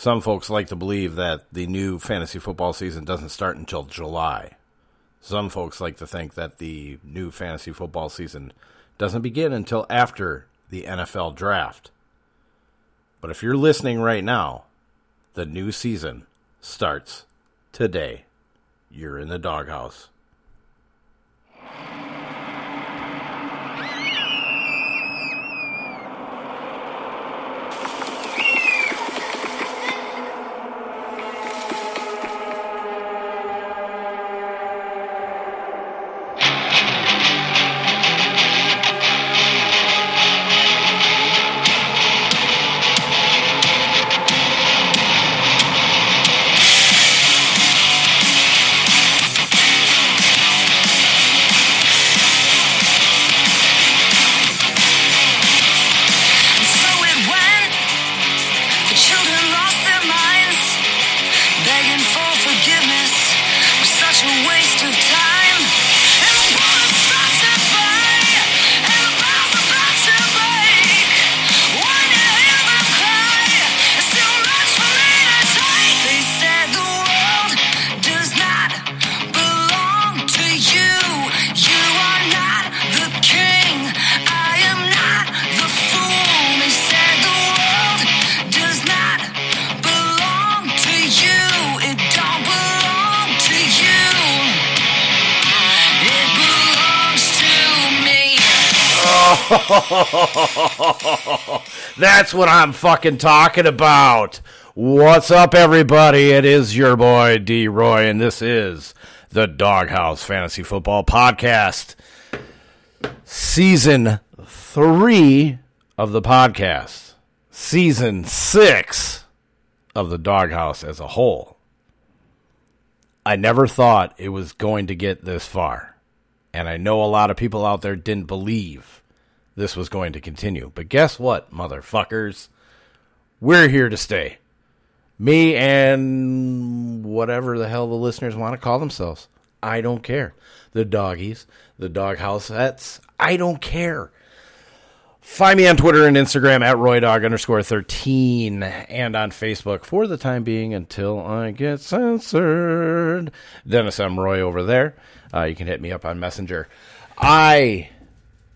Some folks like to believe that the new fantasy football season doesn't start until July. Some folks like to think that the new fantasy football season doesn't begin until after the NFL draft. But if you're listening right now, the new season starts today. You're in the doghouse. That's what I'm fucking talking about. What's up, everybody? It is your boy D Roy, and this is the Dawghouse Fantasy Football Podcast, season three of the podcast, season six of the Dawghouse as a whole. I never thought it was going to get this far, and I know a lot of people out there didn't believe this was going to continue. But guess what, motherfuckers? We're here to stay. Me and whatever the hell the listeners want to call themselves. I don't care. The doggies, the doghouse hets. I don't care. Find me on Twitter and Instagram at RoyDog underscore 13 and on Facebook for the time being until I get censored. Dennis M. Roy over there. Uh, you can hit me up on Messenger. I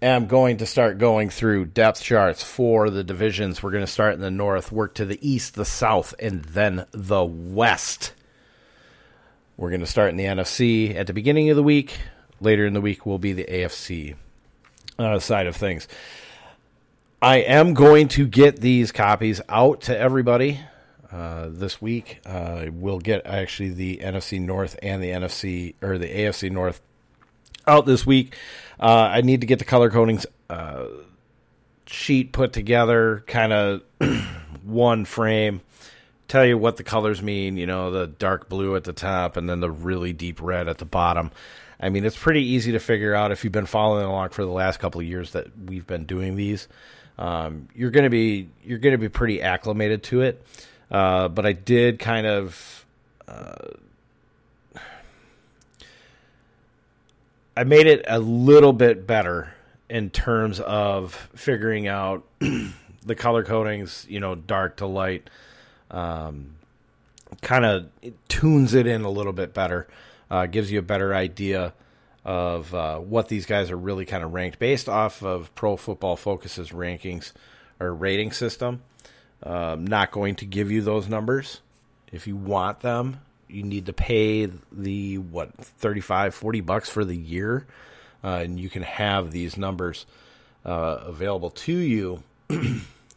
am going to start going through depth charts for the divisions. We're going to start in the north, work to the east, the south, and then the west. We're going to start in the NFC at the beginning of the week. Later in the week will be the AFC uh, side of things. I am going to get these copies out to everybody uh, this week. Uh, we'll get actually the NFC North and the NFC or the AFC North out this week. Uh, I need to get the color codings uh, sheet put together, kind of one frame. Tell you what the colors mean. You know, the dark blue at the top and then the really deep red at the bottom. I mean, it's pretty easy to figure out if you've been following along for the last couple of years that we've been doing these. Um, you're gonna be you're gonna be pretty acclimated to it. Uh, but I did kind of I made it a little bit better in terms of figuring out the color codings, you know, dark to light. Um, kind of tunes it in a little bit better, uh, gives you a better idea of uh, what these guys are really kind of ranked based off of Pro Football Focus's rankings or rating system. Um, not going to give you those numbers. If you want them, you need to pay the what 35 40 bucks for the year uh, and you can have these numbers uh, available to you.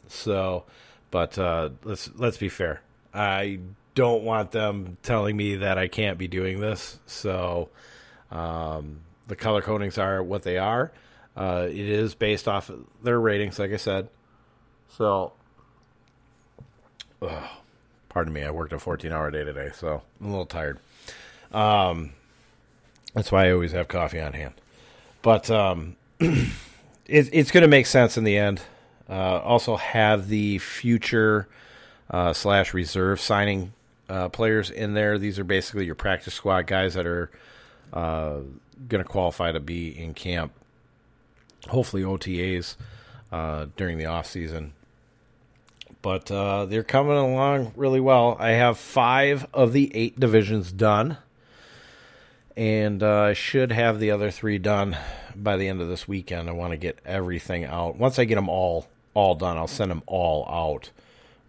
So but uh, let's let's be fair. I don't want them telling me that i can't be doing this. So um, the color codings are what they are. Uh, it is based off of their ratings like i said. So pardon me, I worked a 14 hour day today, so I'm a little tired. Um, that's why I always have coffee on hand. But um, it, it's going to make sense in the end. Uh, also, have the future uh, slash reserve signing uh, players in there. These are basically your practice squad guys that are uh, going to qualify to be in camp. Hopefully, OTAs uh, during the off season but uh, they're coming along really well. I have five of the eight divisions done, and uh, I should have the other three done by the end of this weekend. I want to get everything out. Once I get them all all done, I'll send them all out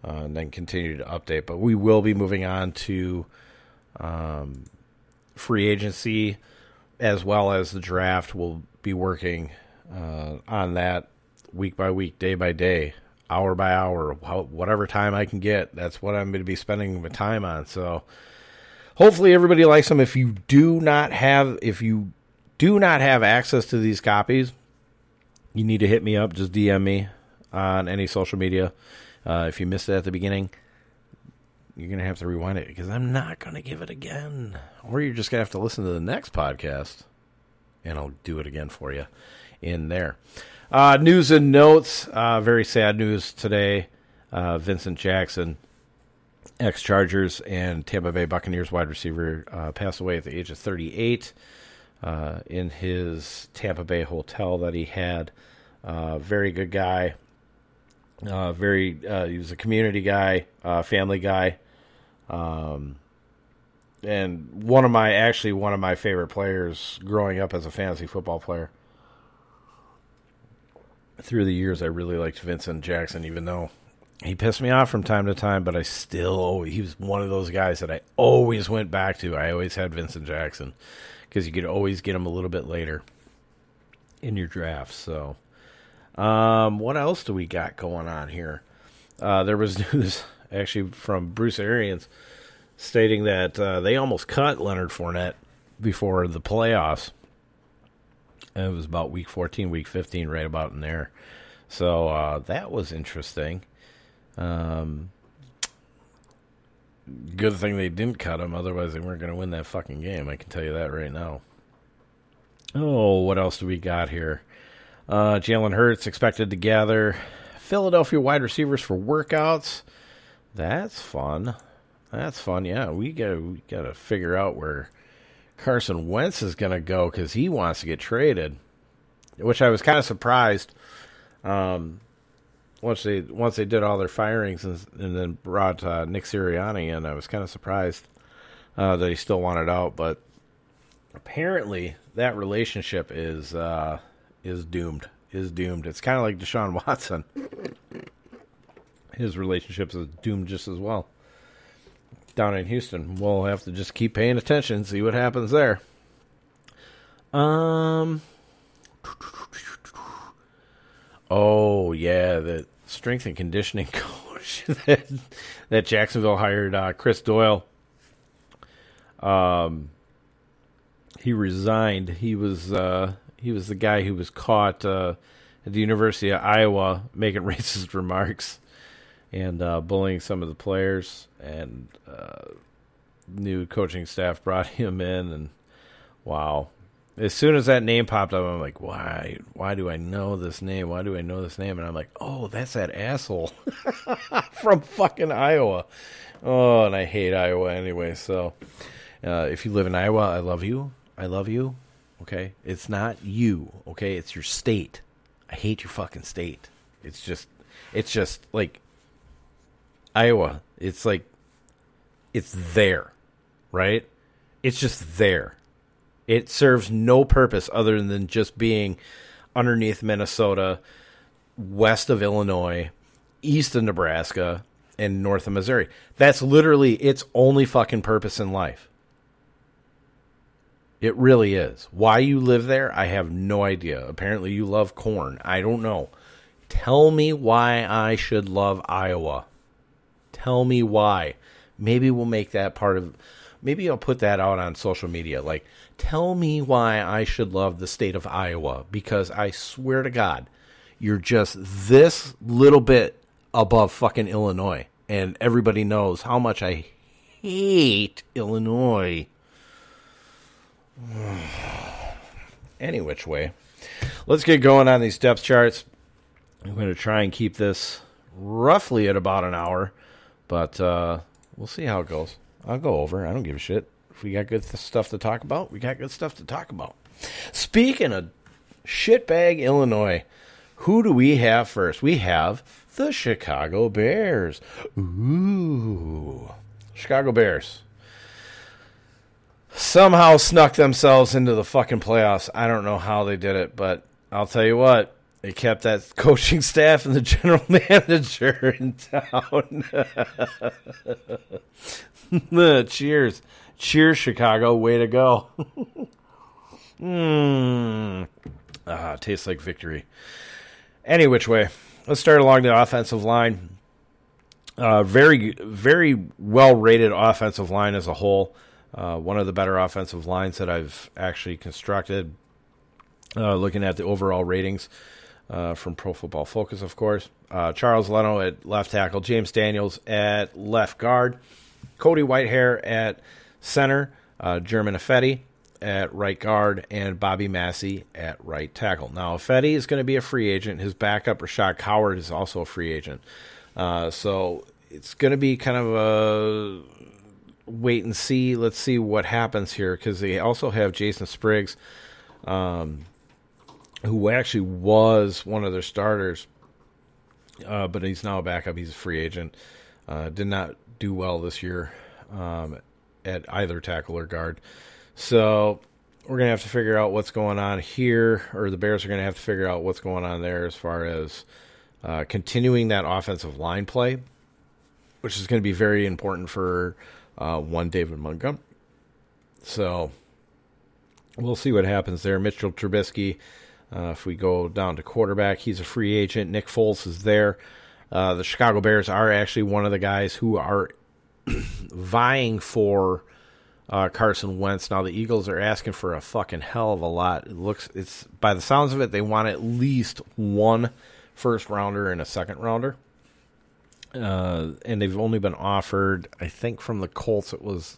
uh, and then continue to update. But we will be moving on to um, free agency as well as the draft. We'll be working uh, on that week by week, day by day, hour by hour, whatever time I can get. That's what I'm going to be spending my time on. So hopefully everybody likes them. If you do not have, if you do not have access to these copies, you need to hit me up. Just DM me on any social media. Uh, if you missed it at the beginning, you're going to have to rewind it because I'm not going to give it again. Or you're just going to have to listen to the next podcast and I'll do it again for you in there. Uh, news and notes. Uh, very sad news today. Uh, Vincent Jackson, ex Chargers and Tampa Bay Buccaneers wide receiver, uh, passed away at the age of 38 uh, in his Tampa Bay hotel that he had. Uh, very good guy. very, he was a community guy, family guy. Um, and one of my actually one of my favorite players growing up as a fantasy football player. Through the years, I really liked Vincent Jackson, even though he pissed me off from time to time. But I still, he was one of those guys that I always went back to. I always had Vincent Jackson because you could always get him a little bit later in your draft. So, um, what else do we got going on here? Uh, there was news actually from Bruce Arians stating that uh, they almost cut Leonard Fournette before the playoffs. It was about week 14, week 15, right about in there. So uh, that was interesting. Um, good thing they didn't cut him, otherwise they weren't going to win that fucking game. I can tell you that right now. Oh, what else do we got here? Uh, Jalen Hurts expected to gather Philadelphia wide receivers for workouts. That's fun. That's fun. Yeah, we got we got to figure out where Carson Wentz is going to go because he wants to get traded, which I was kind of surprised. Um, once they once they did all their firings and, and then brought uh, Nick Sirianni in, I was kind of surprised uh, that he still wanted out. But apparently, that relationship is uh, is doomed. Is doomed. It's kind of like Deshaun Watson. His relationships is doomed just as well down in Houston. We'll have to just keep paying attention, see what happens there. Um. Oh yeah, the strength and conditioning coach that, that Jacksonville hired, uh, Chris Doyle. Um, he resigned. He was uh, he was the guy who was caught uh, at the University of Iowa making racist remarks and uh, bullying some of the players. And uh, new coaching staff brought him in, and wow! As soon as that name popped up, I'm like, why? Why do I know this name? Why do I know this name? And I'm like, oh, that's that asshole from fucking Iowa. Oh, and I hate Iowa anyway. So, uh, if you live in Iowa, I love you. I love you. Okay, it's not you. Okay, it's your state. I hate your fucking state. It's just, it's just like Iowa. It's like it's there, right? It's just there. It serves no purpose other than just being underneath Minnesota, west of Illinois, east of Nebraska, and north of Missouri. That's literally its only fucking purpose in life. It really is. Why you live there, I have no idea. Apparently, you love corn. I don't know. Tell me why I should love Iowa. Tell me why. Maybe we'll make that part of. Maybe I'll put that out on social media. Like, tell me why I should love the state of Iowa because I swear to God, you're just this little bit above fucking Illinois, and everybody knows how much I hate Illinois. Any which way, let's get going on these depth charts. I'm going to try and keep this roughly at about an hour. But uh, we'll see how it goes. I'll go over. I don't give a shit. If we got good th- stuff to talk about, we got good stuff to talk about. Speaking of shitbag Illinois, who do we have first? We have the Chicago Bears. Ooh. Chicago Bears somehow snuck themselves into the fucking playoffs. I don't know how they did it, but I'll tell you what, they kept that coaching staff and the general manager in town. Cheers. Cheers, Chicago. Way to go. Mmm. Ah, tastes like victory. Any which way, let's start along the offensive line. Uh, very, very well rated offensive line as a whole. Uh, one of the better offensive lines that I've actually constructed. Uh, looking at the overall ratings uh, from Pro Football Focus, of course. Uh, Charles Leno at left tackle, James Daniels at left guard, Cody Whitehair at center, uh, Germain Ifedi at right guard, and Bobby Massie at right tackle. Now, Ifedi is going to be a free agent. His backup, Rashaad Coward, is also a free agent. Uh, so it's going to be kind of a wait and see. Let's see what happens here because they also have Jason Spriggs, um, who actually was one of their starters, uh, but he's now a backup. He's a free agent. Uh, did not do well this year um, at either tackle or guard. So we're going to have to figure out what's going on here, or the Bears are going to have to figure out what's going on there as far as uh, continuing that offensive line play, which is going to be very important for uh, one David Montgomery. So we'll see what happens there. Mitchell Trubisky, uh, if we go down to quarterback, he's a free agent. Nick Foles is there. Uh, the Chicago Bears are actually one of the guys who are vying for uh, Carson Wentz. Now the Eagles are asking for a fucking hell of a lot. It looks it's by the sounds of it, they want at least one first rounder and a second rounder uh, and they've only been offered, I think, from the Colts. It was,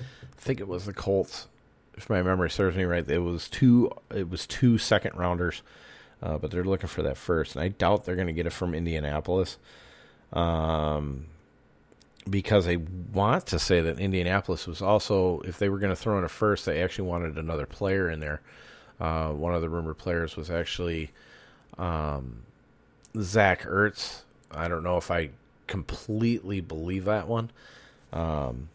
I think it was the Colts, if my memory serves me right. It was two. It was two second rounders, uh, but they're looking for that first, and I doubt they're going to get it from Indianapolis, um, because they want to say that Indianapolis was also, if they were going to throw in a first, they actually wanted another player in there. Uh, one of the rumored players was actually um, Zach Ertz. I don't know if I completely believe that one. Um,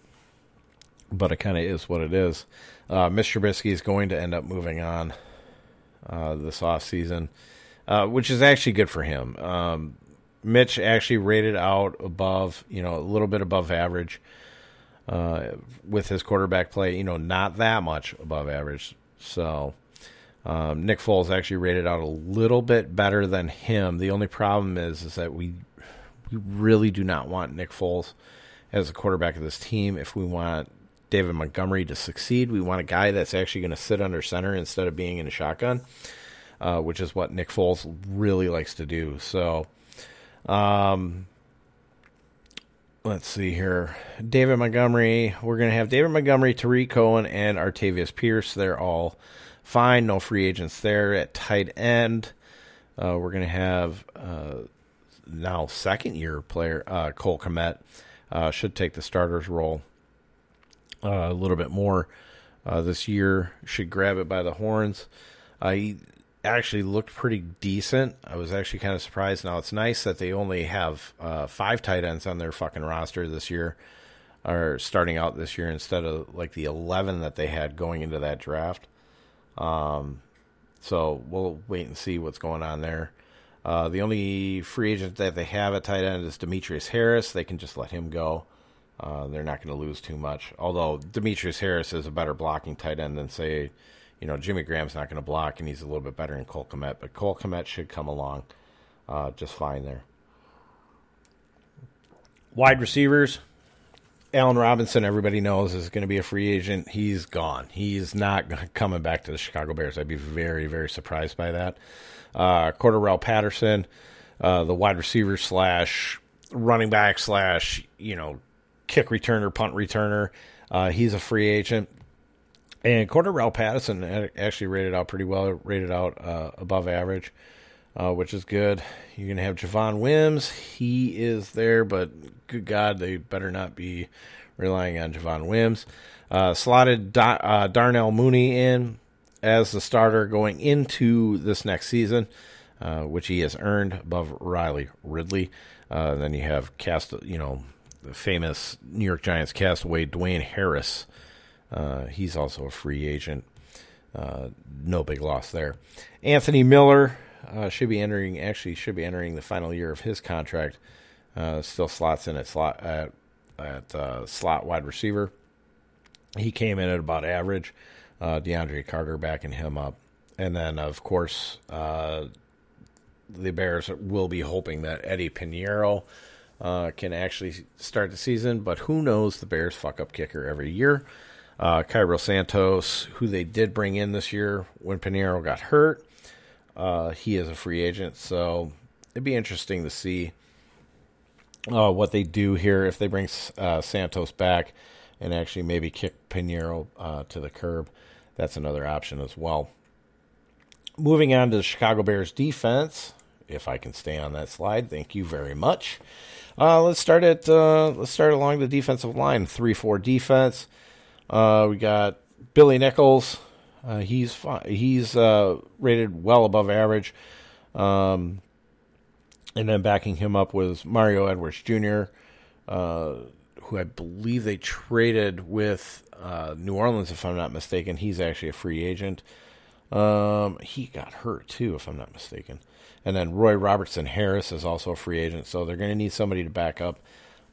but it kind of is what it is. Uh, Mr. Trubisky is going to end up moving on uh, this off season, uh, which is actually good for him. Um, Mitch actually rated out above, you know, a little bit above average uh, with his quarterback play. You know, not that much above average. So um, Nick Foles actually rated out a little bit better than him. The only problem is is that we we really do not want Nick Foles as a quarterback of this team. If we want David Montgomery to succeed, we want a guy that's actually going to sit under center instead of being in a shotgun, uh, which is what Nick Foles really likes to do. So, um, let's see here. David Montgomery. We're going to have David Montgomery, Tarik Cohen, and Artavis Pierce. They're all fine. No free agents there at tight end. Uh, we're going to have uh, now second year player uh, Cole Kmet uh, should take the starter's role a little bit more uh, this year. Should grab it by the horns. Uh, he actually looked pretty decent. I was actually kind of surprised. Now it's nice that they only have uh, five tight ends on their fucking roster this year, or starting out this year instead of like the eleven that they had going into that draft. Um, so we'll wait and see what's going on there. Uh, the only free agent that they have at tight end is Demetrius Harris. They can just let him go. Uh, they're not going to lose too much. Although Demetrius Harris is a better blocking tight end than say, you know, Jimmy Graham's not going to block, and he's a little bit better than Cole Kmet. But Cole Kmet should come along uh, just fine there. Wide receivers, Allen Robinson, everybody knows is going to be a free agent. He's gone. He's not coming back to the Chicago Bears. I'd be very, very surprised by that uh, Cordarrelle Patterson, uh, the wide receiver slash running back slash you know kick returner, punt returner. Uh, he's a free agent. And Cordarrelle Patterson actually rated out pretty well, rated out uh, above average, uh, which is good. You're going to have Javon Wims. He is there, but good God, they better not be relying on Javon Wims. Uh, slotted da- uh, Darnell Mooney in as the starter going into this next season. uh, which he has earned above Riley Ridley. Then you have cast, you know, the famous New York Giants castaway Dwayne Harris. Uh, he's also a free agent. Uh, no big loss there. Anthony Miller uh, should be entering. Actually, should be entering the final year of his contract. Uh, still slots in at slot at, at uh, slot wide receiver. He came in at about average. Uh, DeAndre Carter backing him up, and then of course the Bears will be hoping that Eddy Pineiro uh, can actually start the season. But who knows? The Bears fuck up kicker every year. Uh, Cairo Santos, who they did bring in this year when Pineiro got hurt, uh, he is a free agent. So it'd be interesting to see uh, what they do here if they bring uh, Santos back and actually maybe kick Pineiro uh, to the curb. That's another option as well. Moving on to the Chicago Bears defense, if I can stay on that slide, thank you very much. Uh, let's start at uh, let's start along the defensive line, three four defense. Uh, we got Billy Nichols. Uh, he's fine. he's uh, rated well above average. Um, and then backing him up was Mario Edwards Jr., uh, who I believe they traded with New Orleans, if I'm not mistaken. He's actually a free agent. Um, he got hurt too, if I'm not mistaken. And then Roy Robertson Harris is also a free agent, so they're going to need somebody to back up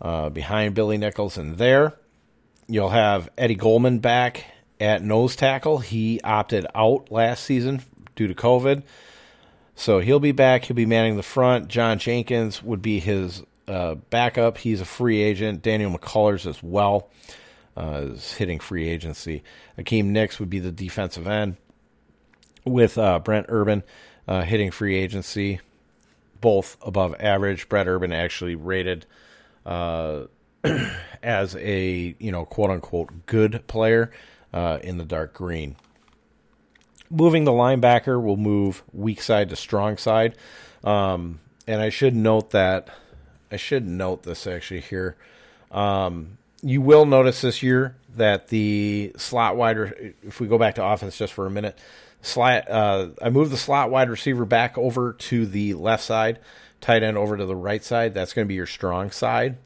uh, behind Billy Nichols. And there, you'll have Eddie Goldman back at nose tackle. He opted out last season due to COVID. So he'll be back. He'll be manning the front. John Jenkins would be his uh, backup. He's a free agent. Daniel McCullers as well uh, is hitting free agency. Akiem Hicks would be the defensive end with uh, Brent Urban uh, hitting free agency, both above average. Brent Urban actually rated uh, as a you know quote unquote good player uh, in the dark green. Moving the linebacker will move weak side to strong side, um, and I should note that I should note this actually here. Um, you will notice this year that the slot wider, if we go back to offense just for a minute, slot. Uh, I moved the slot wide receiver back over to the left side, tight end over to the right side. That's going to be your strong side.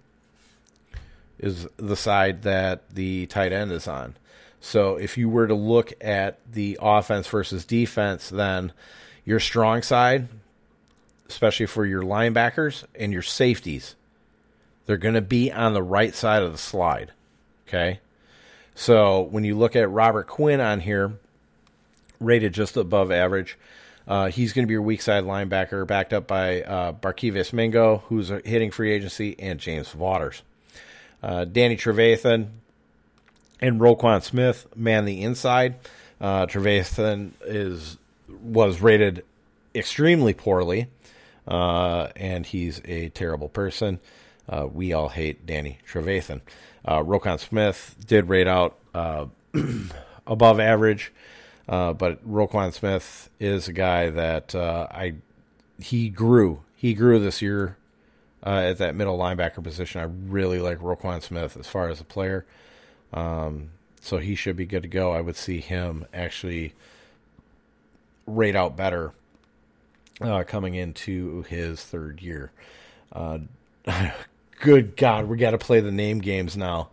Is the side that the tight end is on. So if you were to look at the offense versus defense, then your strong side, especially for your linebackers and your safeties, they're going to be on the right side of the slide. Okay. So when you look at Robert Quinn on here, rated just above average, uh, he's going to be your weak side linebacker, backed up by uh, Barkevious Mingo, who's hitting free agency, and James Vaughters. Uh, Danny Trevathan and Roquan Smith man the inside. Uh, Trevathan is was rated extremely poorly, uh, and he's a terrible person. Uh, we all hate Danny Trevathan. Uh, Roquan Smith did rate out uh, above average, uh, but Roquan Smith is a guy that uh, I he grew. He grew this year uh, at that middle linebacker position. I really like Roquan Smith as far as a player. Um, so he should be good to go. I would see him actually rate out better uh, coming into his third year. Uh, good God, we got to play the name games now.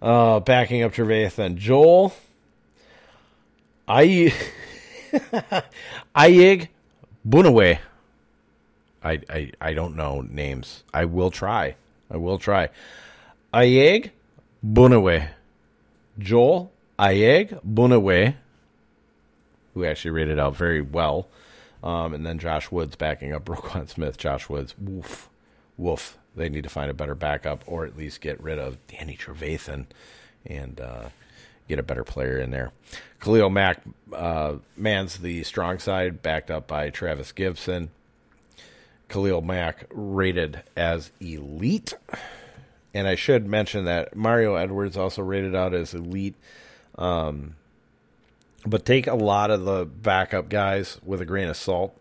Uh, backing up Trevathan, Joel, I, Ayig, Bunaway. I, I I don't know names. I will try. I will try. Ayeg Bunaway. Joel Ayeg Bunaway, who actually rated out very well. Um, and then Josh Woods backing up Roquan Smith. Josh Woods, woof, woof. They need to find a better backup or at least get rid of Danny Trevathan and uh, get a better player in there. Khalil Mack uh, mans the strong side, backed up by Trevis Gipson. Khalil Mack rated as elite. And I should mention that Mario Edwards also rated out as elite. Um, but take a lot of the backup guys with a grain of salt.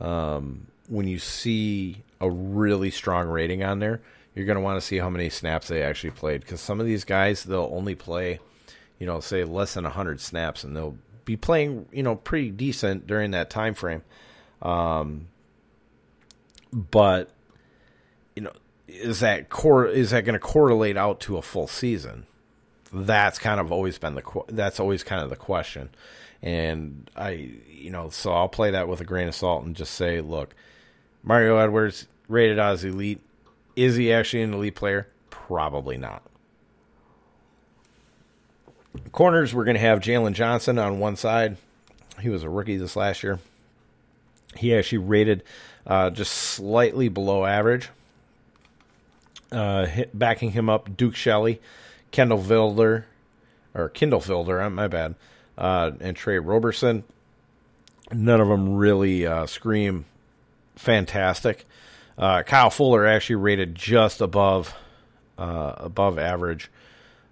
Um, when you see a really strong rating on there, you're going to want to see how many snaps they actually played. Because some of these guys, they'll only play, you know, say less than 100 snaps, and they'll be playing, you know, pretty decent during that time frame. Um, but you know, is that cor- is that going to correlate out to a full season? That's kind of always been the that's always kind of the question, and I you know so I'll play that with a grain of salt and just say, look, Mario Edwards rated as elite. Is he actually an elite player? Probably not. Corners, we're going to have Jaylon Johnson on one side. He was a rookie this last year. He actually rated uh, just slightly below average. Uh, hit, backing him up, Duke Shelley, Kendall Vildor, or Kindle Vildor, uh, my bad, uh, and Tre Roberson. None of them really uh, scream fantastic. Uh, Kyle Fuller actually rated just above above average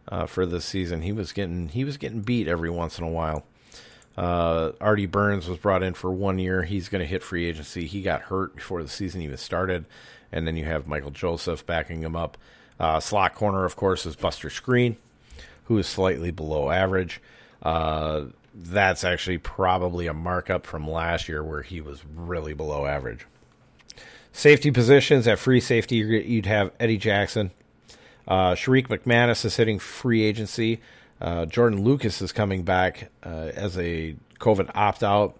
uh, for this season. He was getting he was getting beat every once in a while. Uh, Artie Burns was brought in for one year. He's going to hit free agency. He got hurt before the season even started, and then you have Michael Joseph backing him up. Uh, slot corner, of course, is Buster Skrine, who is slightly below average. Uh, that's actually probably a markup from last year where he was really below average. Safety positions at free safety, you'd have Eddie Jackson. Uh, Sherrick McManis is hitting free agency. Uh, Jordan Lucas is coming back uh, as a COVID opt out.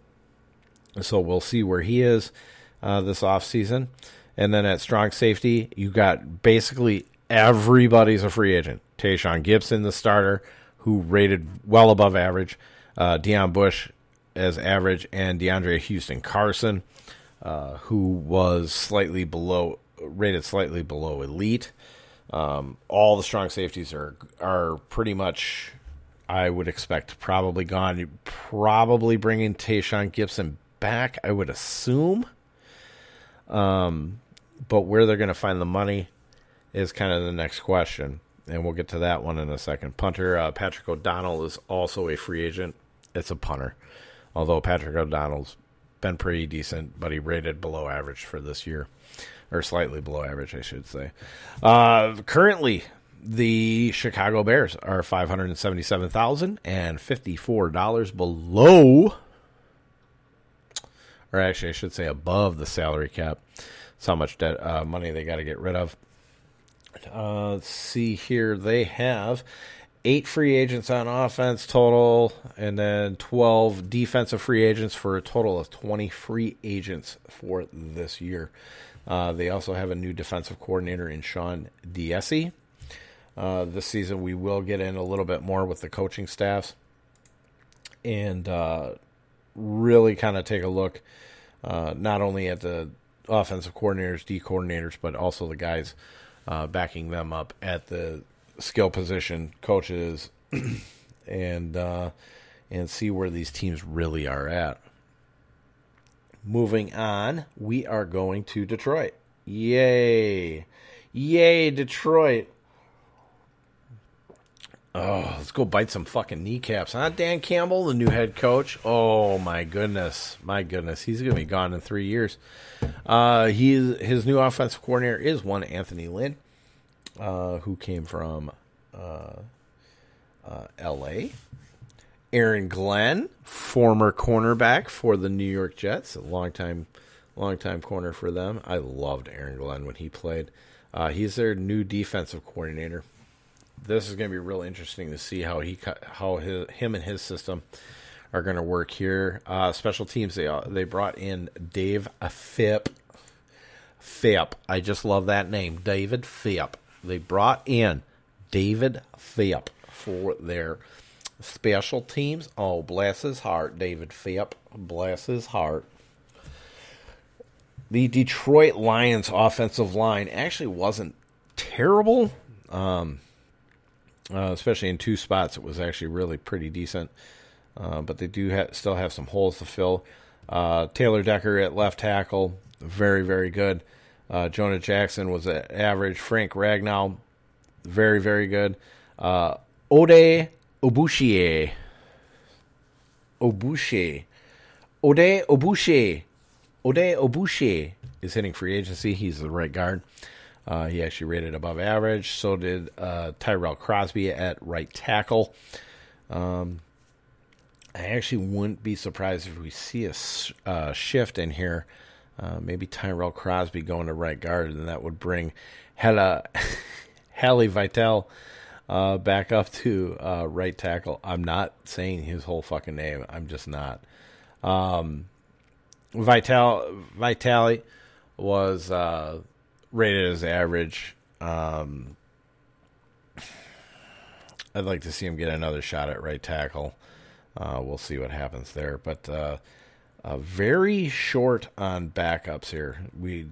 So we'll see where he is uh, this offseason. And then at strong safety, you got basically everybody's a free agent. Tashaun Gipson, the starter, who rated well above average. Uh, Deon Bush as average, and DeAndre Houston Carson, uh, who was slightly below, rated slightly below elite. Um, all the strong safeties are are pretty much, I would expect, probably gone. Probably bringing Tashaun Gipson back, I would assume. Um, but where they're going to find the money is kind of the next question, and we'll get to that one in a second. Punter uh, Patrick O'Donnell is also a free agent. It's a punter, although Patrick O'Donnell's been pretty decent, but he rated below average for this year or slightly below average, I should say. Uh, currently, the Chicago Bears are five hundred and seventy-seven thousand and fifty-four dollars below, or actually, I should say above the salary cap. That's how much debt uh, money they got to get rid of. Uh, let's see here. They have eight free agents on offense total, and then 12 defensive free agents for a total of 20 free agents for this year. Uh, they also have a new defensive coordinator in Sean Desai. Uh, this season, we will get in a little bit more with the coaching staffs and uh, really kind of take a look uh, not only at the offensive coordinators, D coordinators, but also the guys uh, backing them up at the skill position coaches and and see where these teams really are at. Moving on, we are going to Detroit. Yay. Yay, Detroit. Oh, let's go bite some fucking kneecaps, huh? Dan Campbell, the new head coach. Oh my goodness, my goodness, he's gonna be gone in three years. Uh, he his new offensive coordinator is one Anthony Lynn, uh, who came from uh, uh, L.A. Aaron Glenn, former cornerback for the New York Jets, a long time, long time corner for them. I loved Aaron Glenn when he played. Uh, he's their new defensive coordinator. This is going to be real interesting to see how he how his, him and his system are going to work here. Uh, special teams they uh, they brought in Dave Fipp. Fipp, I just love that name, David Fipp. They brought in David Fipp for their special teams. Oh, bless his heart, David Fipp. Bless his heart. The Detroit Lions offensive line actually wasn't terrible, um, uh, especially in two spots. It was actually really pretty decent, uh, but they do ha- still have some holes to fill. Uh, Taylor Decker at left tackle, very, very good. Uh, Jonah Jackson was average. Frank Ragnow, very, very good. Uh, Ode Obuchie. Obuche. Ode Obuche. Ode Obuche is hitting free agency. He's the right guard. Uh, he actually rated above average. So did uh, Tyrell Crosby at right tackle. Um, I actually wouldn't be surprised if we see a uh, shift in here. Uh, maybe Tyrell Crosby going to right guard, and that would bring Hella, Hallie Vital uh, back up to uh, right tackle. I'm not saying his whole fucking name. I'm just not. Um, Vital Vitali was uh, rated as average. Um, I'd like to see him get another shot at right tackle. Uh, we'll see what happens there, but uh, uh, very short on backups here. We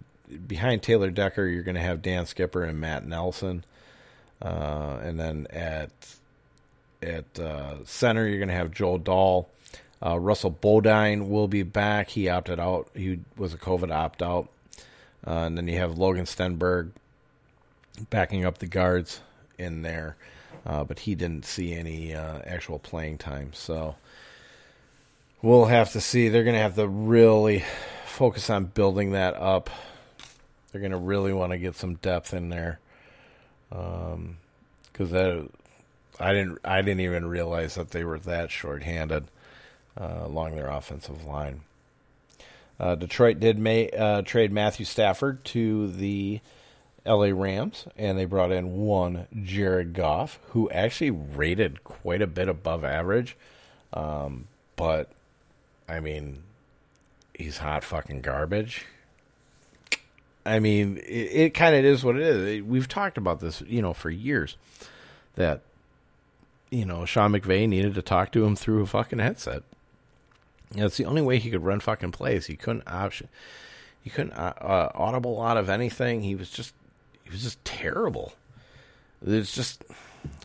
behind Taylor Decker, you're going to have Dan Skipper and Matt Nelson, uh, and then at at uh, center you're going to have Joe Dahl. Uh, Russell Bodine will be back. He opted out. He was a COVID opt out. Uh, and then you have Logan Stenberg backing up the guards in there, uh, but he didn't see any uh, actual playing time. So we'll have to see. They're going to have to really focus on building that up. They're going to really want to get some depth in there, because that I didn't I didn't even realize that they were that short-handed uh, along their offensive line. Uh, Detroit did uh, trade Matthew Stafford to the LA Rams, and they brought in one Jared Goff, who actually rated quite a bit above average. Um, but, I mean, he's hot fucking garbage. I mean, it, it kind of is what it is. We've talked about this, you know, for years that, you know, Sean McVay needed to talk to him through a fucking headset. It's the only way he could run fucking plays. He couldn't option. He couldn't uh, uh, audible out of anything. He was just, he was just terrible. It's just,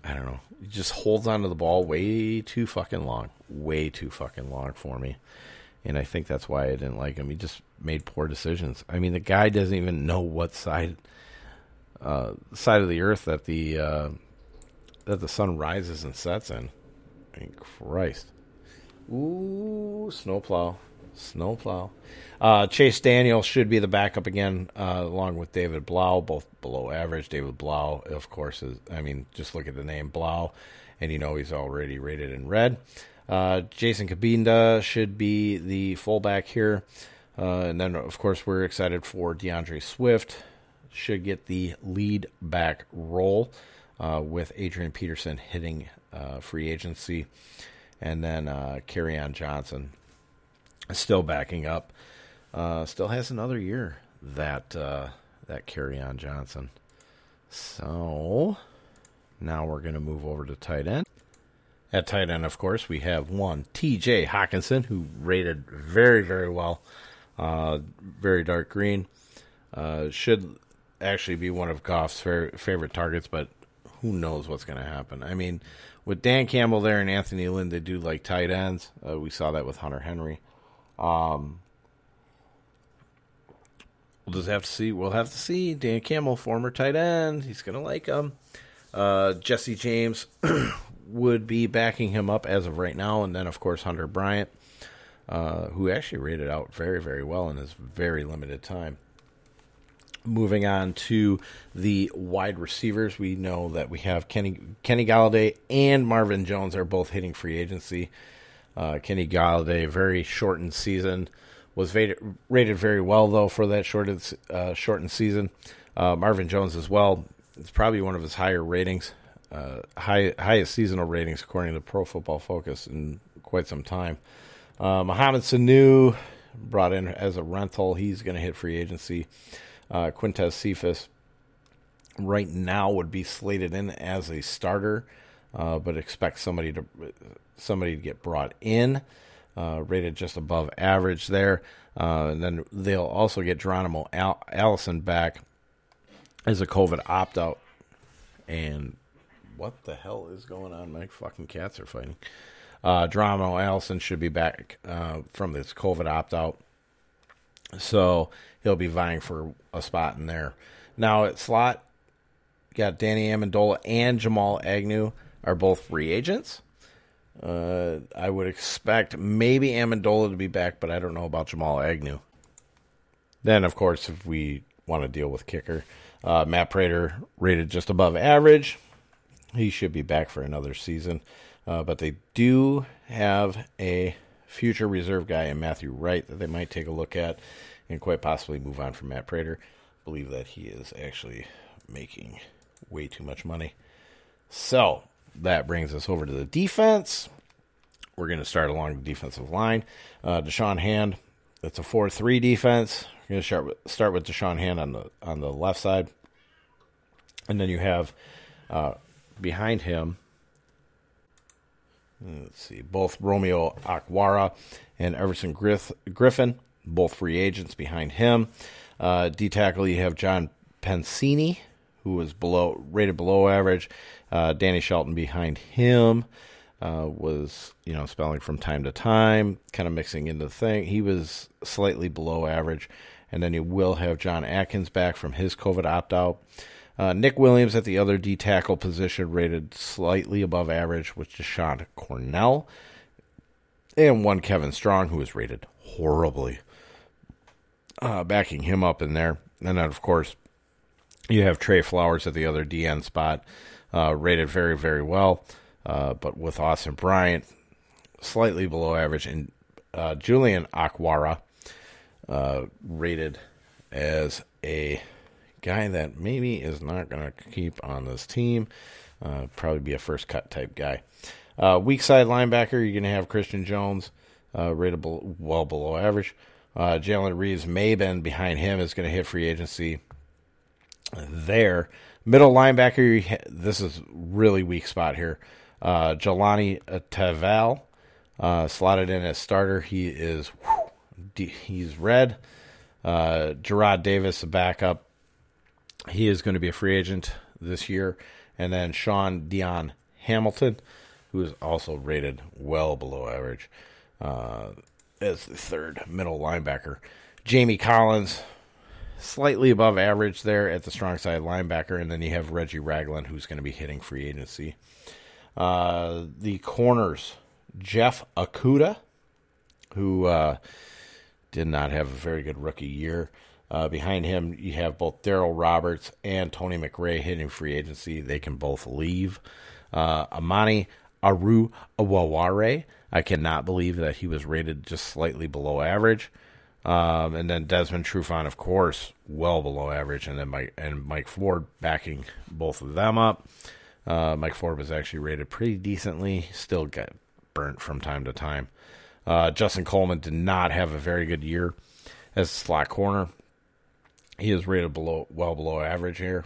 I don't know. He just holds onto the ball way too fucking long, way too fucking long for me. And I think that's why I didn't like him. He just made poor decisions. I mean, the guy doesn't even know what side, uh, side of the earth that the uh, that the sun rises and sets in. I mean, Christ. Ooh, snowplow, snowplow. Uh, Chase Daniel should be the backup again, uh, along with David Blough, both below average. David Blough, of course, is. I mean, just look at the name Blough, and you know he's already rated in red. Uh, Jason Cabinda should be the fullback here, uh, and then of course we're excited for D'Andre Swift. Should get the lead back role uh, with Adrian Peterson hitting uh, free agency and then uh, on Johnson still backing up. Uh, still has another year that uh, that Kerryon Johnson. So now we're going to move over to tight end. At tight end, of course, we have one T.J. Hockenson who rated very very well, uh, very dark green. Uh, should actually be one of Goff's fa- favorite targets, but who knows what's going to happen? I mean, with Dan Campbell there and Anthony Lynn, they do like tight ends. Uh, we saw that with Hunter Henry. Um, we'll just have to see. We'll have to see. Dan Campbell, former tight end, he's going to like him. Uh, Jesse James would be backing him up as of right now, and then of course Hunter Bryant, uh, who actually rated out very very well in his very limited time. Moving on to the wide receivers, we know that we have Kenny Kenny Golladay and Marvin Jones are both hitting free agency. Uh, Kenny Golladay, very shortened season, was rated, rated very well though for that shortened uh, shortened season. Uh, Marvin Jones as well. It's probably one of his higher ratings, uh, high highest seasonal ratings according to Pro Football Focus in quite some time. Uh, Mohamed Sanu brought in as a rental. He's going to hit free agency. Uh, Quintez Cephus right now would be slated in as a starter, uh, but expect somebody to somebody to get brought in, uh, rated just above average there. Uh, and then they'll also get Geronimo Al- Allison back as a COVID opt out. And what the hell is going on? My fucking cats are fighting. Uh, Geronimo Allison should be back uh, from this COVID opt out. So he'll be vying for a spot in there. Now at slot, got Danny Amendola and Jamal Agnew are both free agents. Uh, I would expect maybe Amendola to be back, but I don't know about Jamal Agnew. Then, of course, if we want to deal with kicker, uh, Matt Prater rated just above average. He should be back for another season. Uh, but they do have a future reserve guy in Matthew Wright that they might take a look at and quite possibly move on from Matt Prater. I believe that he is actually making way too much money. So that brings us over to the defense. We're going to start along the defensive line. Uh, Da'Shawn Hand, it's a 4 3 defense. We're going to start with, start with Da'Shawn Hand on the, on the left side. And then you have uh, behind him, let's see, both Romeo Okwara and Everson Griff, Griffen, both free agents behind him. Uh, D tackle, you have John Penisini, who was below rated below average. Uh, Danny Shelton behind him uh, was you know spelling from time to time, kind of mixing into the thing. He was slightly below average, and then you will have John Atkins back from his COVID opt out. Uh, Nick Williams at the other D tackle position rated slightly above average, is Sean Cornell, and one Kevin Strong who was rated horribly, uh, backing him up in there. And then of course you have Trey Flowers at the other DN spot, uh, rated very very well, uh, but with Austin Bryant slightly below average, and uh, Julian Okwara uh, rated as a guy that maybe is not going to keep on this team. Uh, probably be a first cut type guy. Uh, weak side linebacker, you're going to have Christian Jones, uh, rated well below average. Uh, Jalen Reeves Maybin behind him is going to hit free agency there. Middle linebacker, this is really weak spot here. Uh, Jahlani Tavai uh, slotted in as starter. He is whew, he's red. Uh, Jarrad Davis, a backup. He is going to be a free agent this year. And then Shaun Dion Hamilton, who is also rated well below average uh, as the third middle linebacker. Jamie Collins, slightly above average there at the strong side linebacker. And then you have Reggie Ragland, who's going to be hitting free agency. Uh, the corners, Jeff Okudah, who uh, did not have a very good rookie year. Uh, behind him, you have both Darryl Roberts and Tony McRae hitting free agency. They can both leave. Uh, Amani Aru Awaware, I cannot believe that he was rated just slightly below average. Um, and then Desmond Trufant, of course, well below average, and then Mike and Mike Ford backing both of them up. Uh, Mike Ford was actually rated pretty decently, still get burnt from time to time. Uh, Justin Coleman did not have a very good year as a slot corner. He is rated below, well below average here.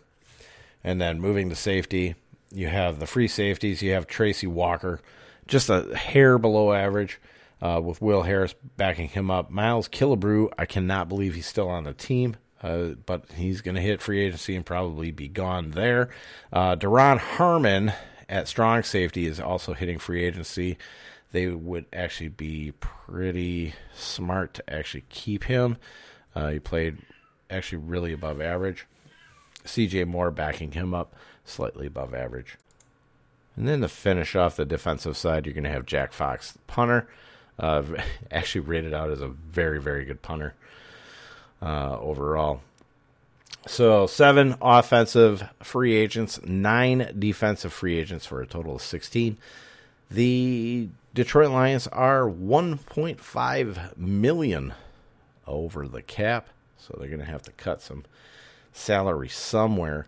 And then moving to safety, you have the free safeties. You have Tracy Walker, just a hair below average, uh, with Will Harris backing him up. Miles Killebrew, I cannot believe he's still on the team. Uh, but he's going to hit free agency and probably be gone there. Uh, Duron Harmon at strong safety is also hitting free agency. They would actually be pretty smart to actually keep him. Uh, he played actually really above average. CJ Moore backing him up slightly above average. And then to finish off the defensive side, you're going to have Jack Fox, the punter, uh, actually rated out as a very, very good punter uh, overall. So seven offensive free agents, nine defensive free agents for a total of 16. The Detroit Lions are 1.5 million over the cap, so they're going to have to cut some salary somewhere.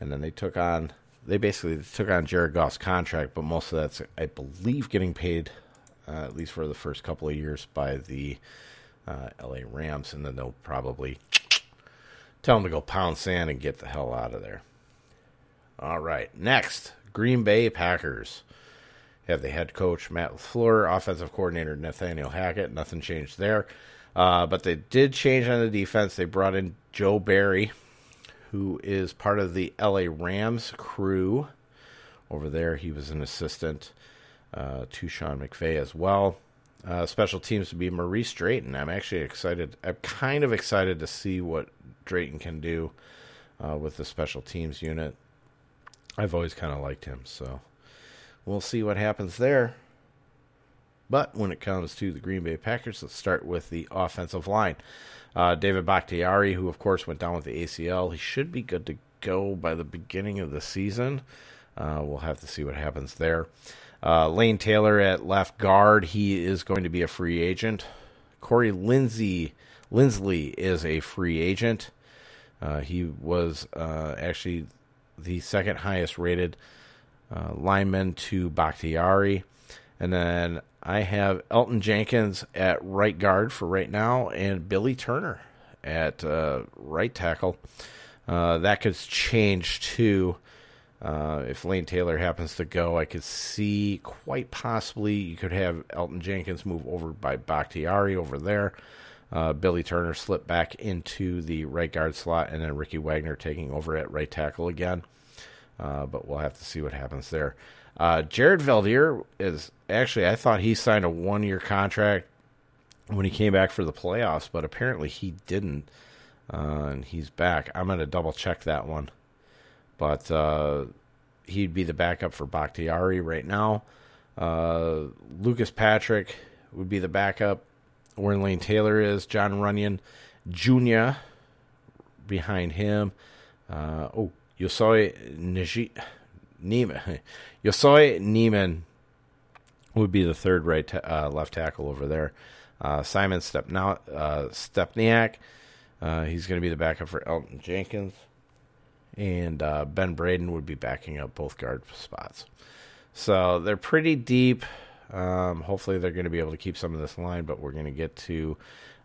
And then they took on, they basically took on Jared Goff's contract, but most of that's, I believe, getting paid, uh, at least for the first couple of years, by the uh, LA Rams, and then they'll probably tell them to go pound sand and get the hell out of there. All right, next Green Bay Packers have the head coach Matt LaFleur, offensive coordinator Nathaniel Hackett. Nothing changed there, uh, but they did change on the defense. They brought in Joe Barry, who is part of the LA Rams crew over there. He was an assistant uh, to Sean McVay as well. Uh, special teams to be Maurice Drayton. I'm actually excited. I'm kind of excited to see what Drayton can do uh, with the special teams unit. I've always kind of liked him, so we'll see what happens there. But when it comes to the Green Bay Packers, let's start with the offensive line. Uh, David Bakhtiari, who of course went down with the ACL, he should be good to go by the beginning of the season. Uh, we'll have to see what happens there. Uh, Lane Taylor at left guard, he is going to be a free agent. Corey Lindsey Linsley is a free agent. Uh, he was uh, actually the second highest rated uh, lineman to Bakhtiari. And then I have Elgton Jenkins at right guard for right now, and Billy Turner at uh, right tackle. Uh, that could change too. Uh, if Lane Taylor happens to go, I could see quite possibly you could have Elgton Jenkins move over by Bakhtiari over there. Uh, Billy Turner slip back into the right guard slot, and then Ricky Wagner taking over at right tackle again. Uh, but we'll have to see what happens there. Uh, Jared Veldheer is actually, I thought he signed a one year contract when he came back for the playoffs, but apparently he didn't. Uh, and he's back. I'm going to double check that one. But uh, he'd be the backup for Bakhtiari right now. Uh, Lucas Patrick would be the backup where Lane Taylor is. John Runyan Jr. behind him. Uh, oh, Yosoi Najee. Nijman. Yosoi Nijman would be the third right ta- uh, left tackle over there. Uh, Simon Stepnow, uh, Stepaniak, uh, he's going to be the backup for Elgton Jenkins. And uh, Ben Braden would be backing up both guard spots. So they're pretty deep. Um, hopefully, they're going to be able to keep some of this line, but we're going to get to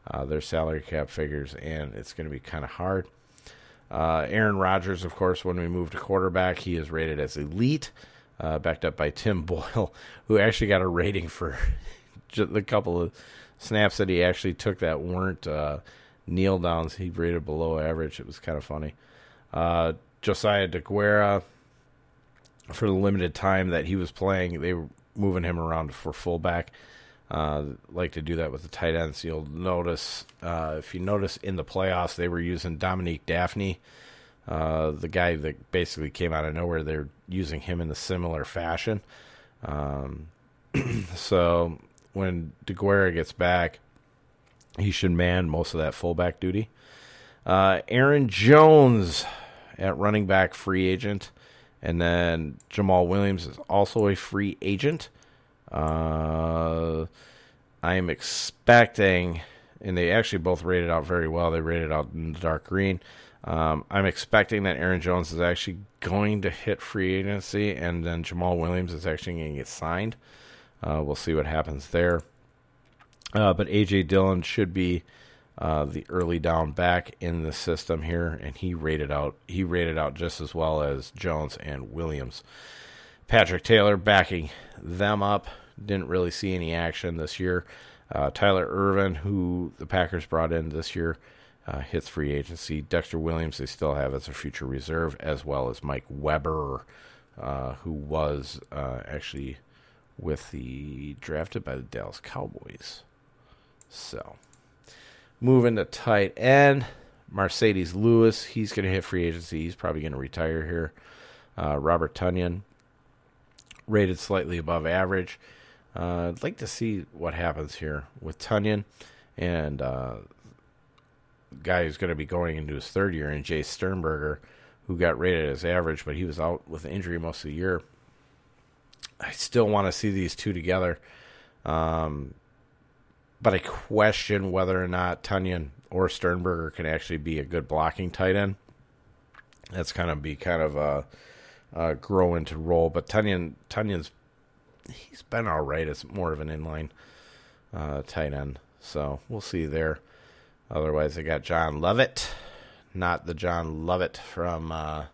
uh, their salary cap figures, and it's going to be kind of hard. Aaron Rodgers, of course, when we move to quarterback, he is rated as elite, uh, backed up by Tim Boyle, who actually got a rating for just a couple of snaps that he actually took that weren't uh, kneel downs. He rated below average. It was kind of funny. Uh, Josiah Deguara, for the limited time that he was playing, they were moving him around for fullback. Uh, like to do that with the tight ends. You'll notice uh, if you notice in the playoffs they were using Dominique Dafney, uh, the guy that basically came out of nowhere. They're using him in a similar fashion. Um, so when Deguara gets back, he should man most of that fullback duty. Uh, Aaron Jones at running back free agent. And then Jamaal Williams is also a free agent. Uh, I am expecting, and they actually both rated out very well. They rated out in the dark green. Um, I'm expecting that Aaron Jones is actually going to hit free agency, and then Jamaal Williams is actually going to get signed. Uh, we'll see what happens there. Uh, but AJ Dillon should be uh, the early down back in the system here, and he rated out he rated out just as well as Jones and Williams. Patrick Taylor backing them up. Didn't really see any action this year. Uh, Tyler Ervin, who the Packers brought in this year, uh, hits free agency. Dexter Williams, they still have as a future reserve, as well as Mike Weber, uh, who was uh, actually with the drafted by the Dallas Cowboys. So, moving to tight end, Marcedes Lewis. He's going to hit free agency. He's probably going to retire here. Uh, Robert Tonyan, rated slightly above average. Uh, I'd like to see what happens here with Tonyan and uh, guy who's going to be going into his third year, and Jace Sternberger, who got rated as average, but he was out with an injury most of the year. I still want to see these two together. Um, but I question whether or not Tonyan or Sternberger can actually be a good blocking tight end. That's kind of be kind of a, a grow into role. But Tonyan Tonyan's he's been all right as more of an inline uh, tight end. So we'll see there. Otherwise, I got John Lovett, not the John Lovett from uh,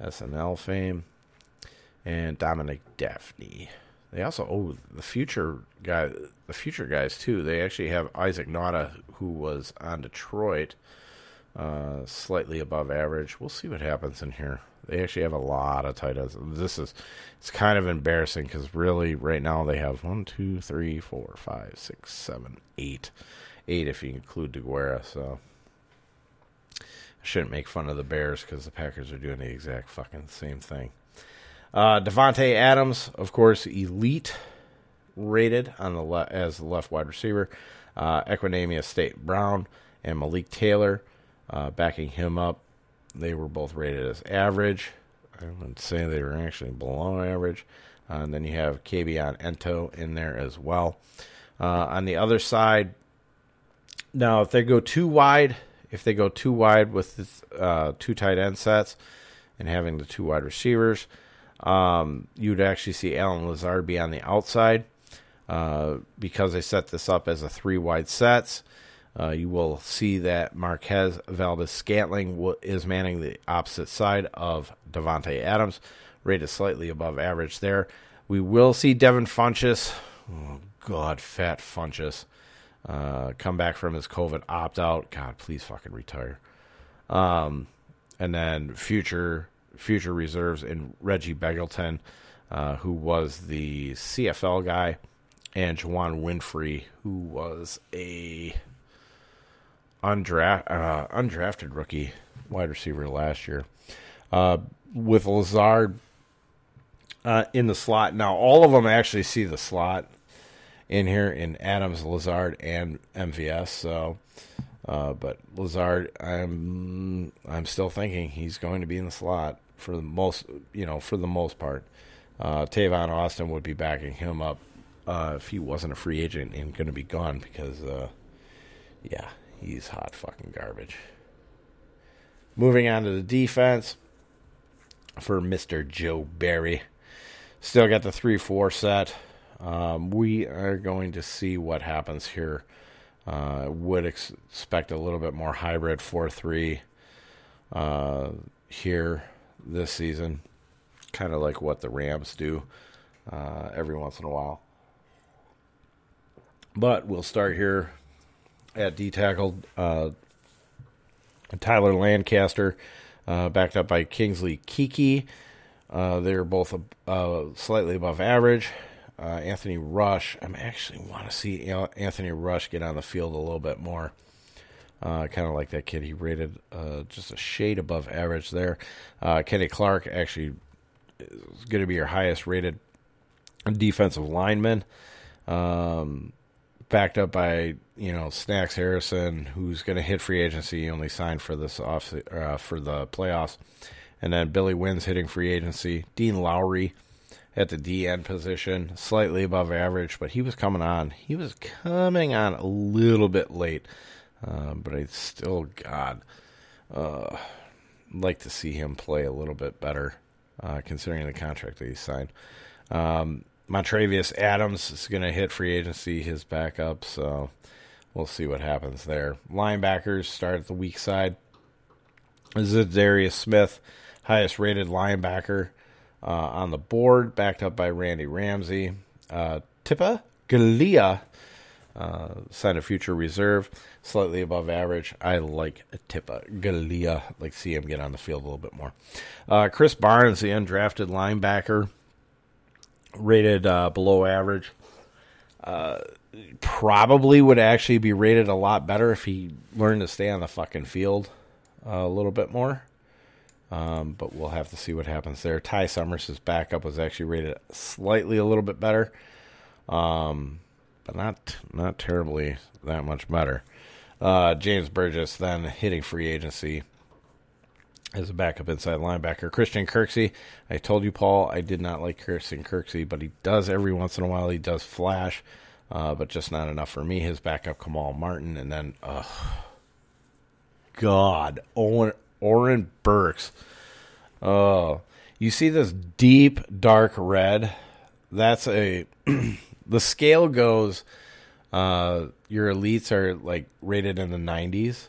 SNL fame, and Dominic Dafney. They also oh the future guy the future guys too. They actually have Isaac Nauta who was on Detroit, uh, slightly above average. We'll see what happens in here. They actually have a lot of tight ends. This is it's kind of embarrassing because really right now they have one, two, three, four, five, six, seven, eight, eight if you include Deguara. So I shouldn't make fun of the Bears because the Packers are doing the exact fucking same thing. Uh, Davante Adams, of course, elite rated on the le- as the left wide receiver. Uh, Equanimeous St. Brown and Malik Taylor uh, backing him up. They were both rated as average. I would say they were actually below average. Uh, and then you have Kabion Ento in there as well. Uh, on the other side, now if they go too wide, if they go too wide with this, uh, two tight end sets and having the two wide receivers, um, you'd actually see Allen Lazard be on the outside uh, because they set this up as a three wide sets. Uh, you will see that Marquez Valdes Scantling is manning the opposite side of Davante Adams, rated slightly above average there. We will see Devin Funchess, oh God, fat Funchess, uh, come back from his COVID opt out. God, please fucking retire. Um, and then future future reserves in Reggie Begelton, uh, who was the CFL guy, and Juwann Winfree, who was a undra- uh, undrafted rookie wide receiver last year. Uh, with Lazard uh, in the slot. Now, all of them actually see the slot in here in Adams, Lazard, and MVS. So, uh, but Lazard, I'm I'm still thinking he's going to be in the slot for the most, you know, for the most part. Uh, Tavon Austin would be backing him up uh, if he wasn't a free agent and going to be gone because, uh, yeah, he's hot fucking garbage. Moving on to the defense for Mr. Joe Barry. Still got the 3 4 set. Um, we are going to see what happens here. Uh, would ex- expect a little bit more hybrid 4 3 uh, here this season. Kind of like what the Rams do uh, every once in a while. But we'll start here at D tackle. Uh, Tyler Lancaster, uh, backed up by Kingsley Keke. Uh, they're both slightly above average. Uh, Anthony Rush, I actually want to see Anthony Rush get on the field a little bit more. Uh, kind of like that kid. He rated uh, just a shade above average there. Kenny Clark actually is going to be your highest rated defensive lineman. Um, backed up by you know Snacks Harrison, who's going to hit free agency. He only signed for this off uh, for the playoffs, and then Billy Winn hitting free agency. Dean Lowry at the DN position, slightly above average, but he was coming on. He was coming on a little bit late, uh, but I still, God, uh, like to see him play a little bit better, uh, considering the contract that he signed. Um, Montravius Adams is going to hit free agency, his backup, so we'll see what happens there. Linebackers start at the weak side. This is Darius Smith, highest rated linebacker uh, on the board, backed up by Randy Ramsey. Uh, Tipa Galeai uh, signed a future reserve, slightly above average. I like Tipa Galeai, like see him get on the field a little bit more. Uh, Krys Barnes, the undrafted linebacker rated uh, below average. Uh, probably would actually be rated a lot better if he learned to stay on the fucking field uh, a little bit more. Um, but we'll have to see what happens there. Ty Summers' backup was actually rated slightly a little bit better, um, but not not terribly that much better. Uh, James Burgess then hitting free agency as a backup inside linebacker. Christian Kirksey, I told you, Paul, I did not like Christian Kirksey, but he does every once in a while. He does flash, uh, but just not enough for me. His backup, Kamal Martin, and then, uh, God, Owen, Oren Burks. Oh, you see this deep, dark red? That's a. the scale goes. Uh, your elites are like rated in the 90s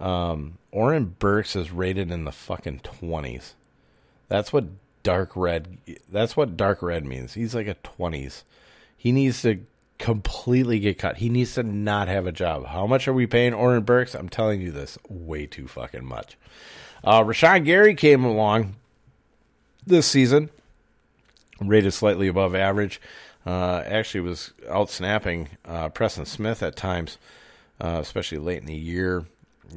um, Oren Burks is rated in the fucking twenties. That's what dark red. That's what dark red means. He's like a twenties. He needs to completely get cut. He needs to not have a job. How much are we paying Oren Burks? I'm telling you this, way too fucking much. Uh, Rashan Gary came along this season, rated slightly above average. Uh, actually, was out snapping uh, Preston Smith at times, uh, especially late in the year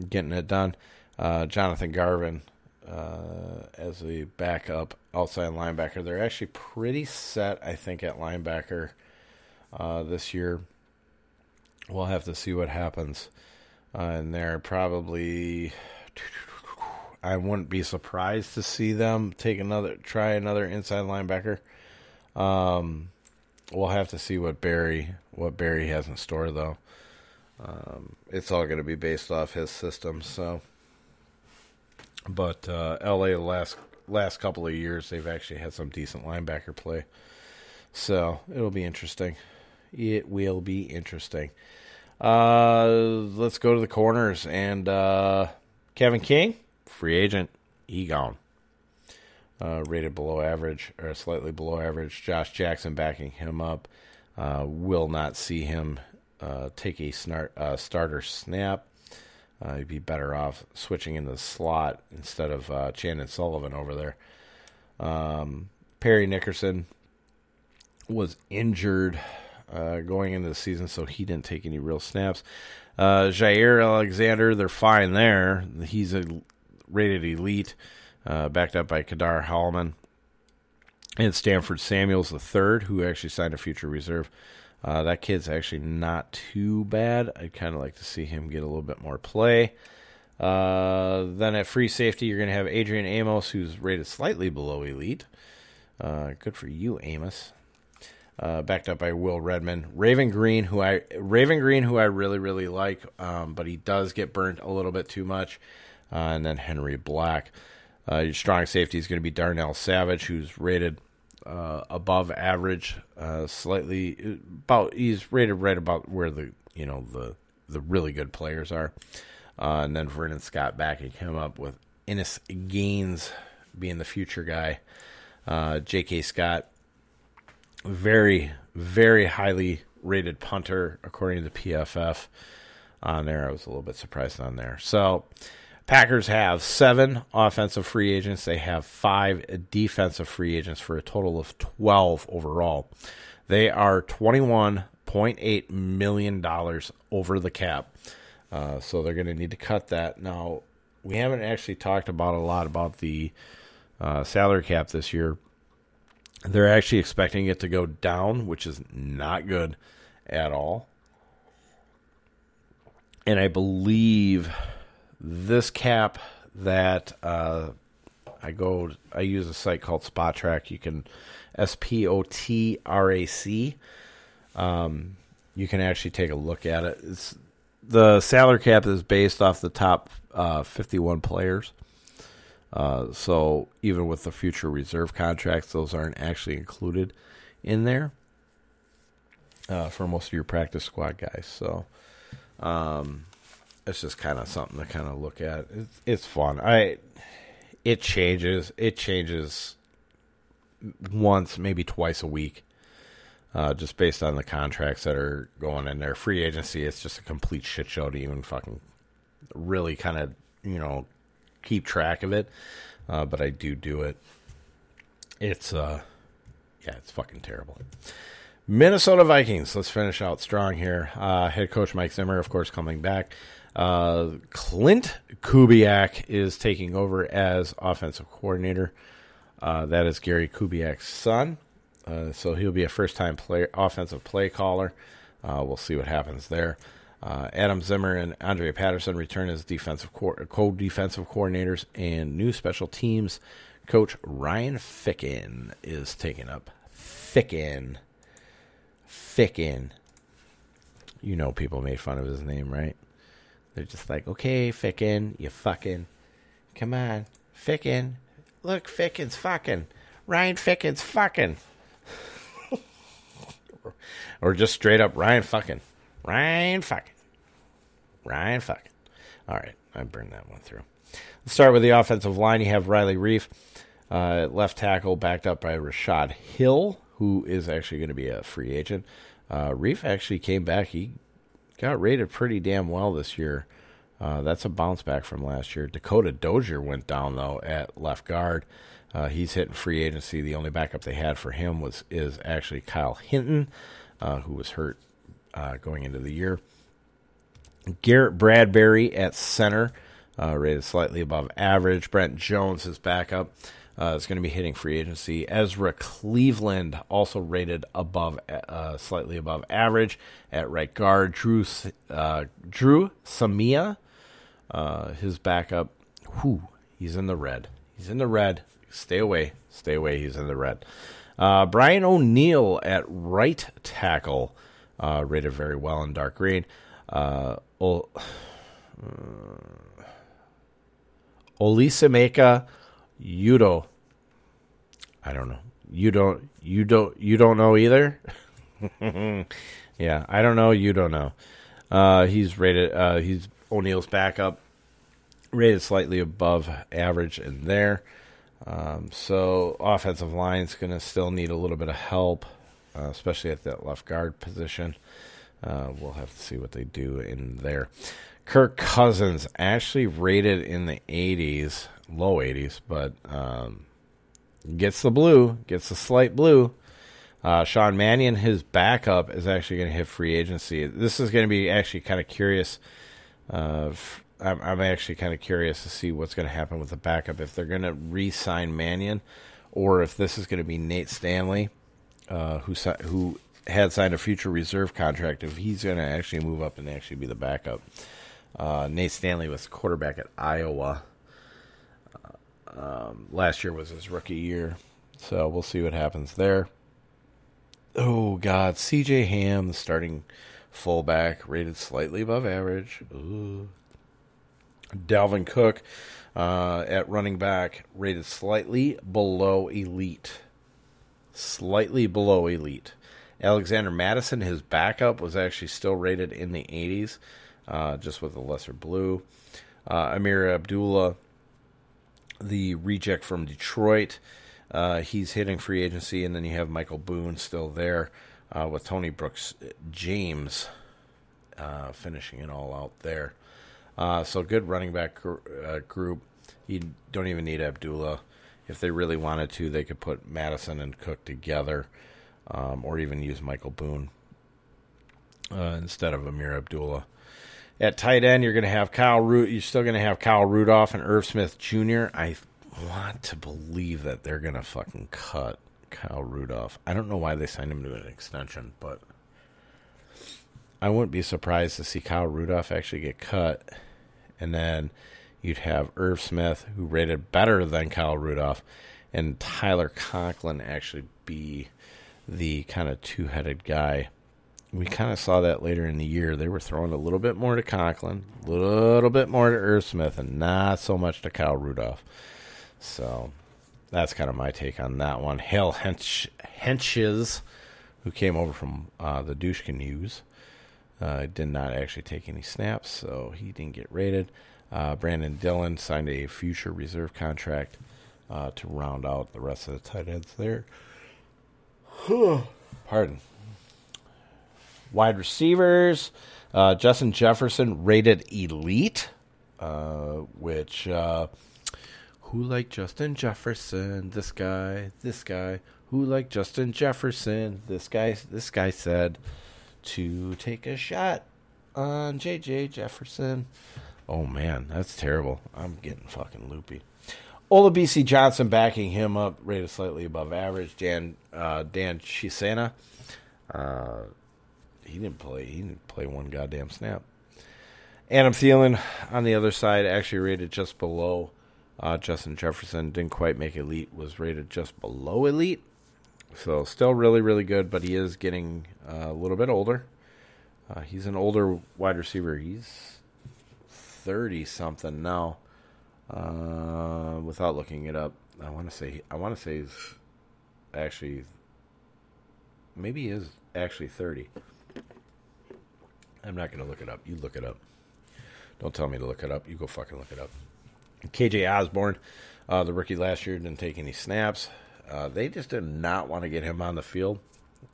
getting it done. Uh, Jonathan Garvin uh, as a backup outside linebacker. They're actually pretty set, I think, at linebacker uh, this year. We'll have to see what happens. Uh, and they're probably, I wouldn't be surprised to see them take another try another inside linebacker. Um, we'll have to see what Barry what Barry has in store though. Um, it's all going to be based off his system. So, but uh, LA the last last couple of years they've actually had some decent linebacker play. So it'll be interesting. It will be interesting. Uh, let's go to the corners and uh, Kevin King, free agent, he gone. Uh, rated below average or slightly below average. Josh Jackson backing him up. Uh, will not see him uh, take a snart, uh, starter snap. Uh, he'd be better off switching in the slot instead of uh, Chandon Sullivan over there. Um, Parry Nickerson was injured uh, going into the season, so he didn't take any real snaps. Uh, Jaire Alexander, they're fine there. He's a rated elite, uh, backed up by Kadar Hollman. And Stanford Samuels the third, who actually signed a future reserve. Uh, that kid's actually not too bad. I'd kind of like to see him get a little bit more play. Uh, then at free safety, you're going to have Adrian Amos, who's rated slightly below elite. Uh, good for you, Amos. Uh, backed up by Will Redmond, Raven Greene, who I Raven Greene, who I really really like, um, but he does get burnt a little bit too much. Uh, and then Henry Black. Uh, your strong safety is going to be Darnell Savage, who's rated uh, above average, uh, slightly about. He's rated right about where the you know the the really good players are. Uh, and then Vernon Scott backing him up with Innis Gaines being the future guy. J.K. Scott, very very highly rated punter according to the PFF. On there, I was a little bit surprised on there. So Packers have seven offensive free agents. They have five defensive free agents for a total of 12 overall. They are $21.8 million over the cap. Uh, so they're going to need to cut that. Now, we haven't actually talked about a lot about the uh, salary cap this year. They're actually expecting it to go down, which is not good at all. And I believe this cap that uh, I go, I use a site called Spotrac. You can S P O T R A C. Um, you can actually take a look at it. It's, the salary cap is based off the top uh, 51 players. Uh, so even with the future reserve contracts, those aren't actually included in there uh, for most of your practice squad guys. So um, it's just kind of something to kind of look at. It's, it's fun. I it changes. It changes once, maybe twice a week, uh, just based on the contracts that are going in there. Free agency, it's just a complete shit show to even fucking really kind of you know keep track of it. Uh, but I do do it. It's uh, yeah, it's fucking terrible. Minnesota Vikings. Let's finish out strong here. Uh, head coach Mike Zimmer, of course, coming back. Uh, Klint Kubiak is taking over as offensive coordinator. Uh, that is Gary Kubiak's son. Uh, so he'll be a first time player, offensive play caller. Uh, we'll see what happens there. Uh, Adam Zimmer and Andre Patterson return as defensive co defensive coordinators, and new special teams coach Ryan Ficken is taking up. Ficken. Ficken. You know, people made fun of his name, right? They're just like, okay, Ficken, you fucking, come on, Ficken, look, Ficken's fucking, Ryan Ficken's fucking, or just straight up Ryan fucking, Ryan fucking, Ryan fucking. All right, I burned that one through. Let's start with the offensive line. You have Riley Reiff, uh, left tackle, backed up by Rashod Hill, who is actually going to be a free agent. Uh, Reiff actually came back. He got rated pretty damn well this year. Uh, that's a bounce back from last year. Dakota Dozier went down though at left guard. Uh, he's hitting free agency. The only backup they had for him was is actually Kyle Hinton, uh, who was hurt uh, going into the year. Garrett Bradbury at center, uh, rated slightly above average. Brett Jones is backup uh, is going to be hitting free agency. Ezra Cleveland also rated above, uh, slightly above average at right guard. Drew uh, Dru Samia, uh, his backup, whew, He's in the red. He's in the red. Stay away. Stay away. He's in the red. Uh, Brian O'Neill at right tackle, uh, rated very well in dark green. O- uh, Yudo. I don't know. You don't. You don't. You don't know either. yeah, I don't know. You don't know. Uh, he's rated. Uh, he's O'Neill's backup, rated slightly above average in there. Um, so offensive line's going to still need a little bit of help, uh, especially at that left guard position. Uh, we'll have to see what they do in there. Kirk Cousins actually rated in the 80s, low 80s, but um, gets the blue, gets the slight blue. Uh, Sean Mannion, his backup, is actually going to hit free agency. This is going to be actually kind of curious. Uh, f- I'm, I'm actually kind of curious to see what's going to happen with the backup if they're going to re-sign Mannion, or if this is going to be Nate Stanley, uh, who who had signed a future reserve contract. If he's going to actually move up and actually be the backup. Uh, Nate Stanley was quarterback at Iowa. Um, last year was his rookie year, so we'll see what happens there. Oh God, C.J. Ham, the starting fullback, rated slightly above average. Ooh. Dalvin Cook uh, at running back, rated slightly below elite. Slightly below elite. Alexander Mattison, his backup, was actually still rated in the 80s, uh, just with a lesser blue. Uh, Ameer Abdullah, the reject from Detroit, uh, he's hitting free agency, and then you have Michael Boone still there uh, with Tony Brooks James uh, finishing it all out there. Uh, so good running back gr- uh, group. You don't even need Abdullah. If they really wanted to, they could put Mattison and Cook together, um, or even use Michael Boone uh, instead of Ameer Abdullah. At tight end, you're going to have Kyle Root. You're still going to have Kyle Rudolph and Irv Smith Jr. I want to believe that they're going to fucking cut Kyle Rudolph. I don't know why they signed him to an extension, but I wouldn't be surprised to see Kyle Rudolph actually get cut. And then you'd have Irv Smith, who rated better than Kyle Rudolph, and Tyler Conklin actually be the kind of two headed guy. We kind of saw that later in the year. They were throwing a little bit more to Conklin, a little bit more to Smith, and not so much to Kyle Rudolph. So that's kind of my take on that one. Hale Hench, Hentges, who came over from uh, the Dushkin News, uh, did not actually take any snaps, so he didn't get rated. Uh, Brandon Dillon signed a future reserve contract uh, to round out the rest of the tight ends there. Pardon. Wide receivers, uh, Justin Jefferson rated elite, uh, which uh, who like Justin Jefferson? This guy, this guy. Who like Justin Jefferson? This guy, this guy said to take a shot on JJ Jefferson. Oh man, that's terrible. I'm getting fucking loopy. Olabisi Johnson backing him up, rated slightly above average. Dan uh, Dan Chisena, uh, he didn't play. He didn't play one goddamn snap. Adam Thielen on the other side actually rated just below uh, Justin Jefferson. Didn't quite make elite. Was rated just below elite. So still really really good, but he is getting uh, a little bit older. Uh, he's an older wide receiver. He's thirty something now. Uh, without looking it up, I want to say I want to say he's actually maybe he is actually thirty. I'm not to look it up. You look it up. Don't tell me to look it up. You go fucking look it up. KJ Osborn, uh, the rookie last year, didn't take any snaps. Uh, they just did not want to get him on the field.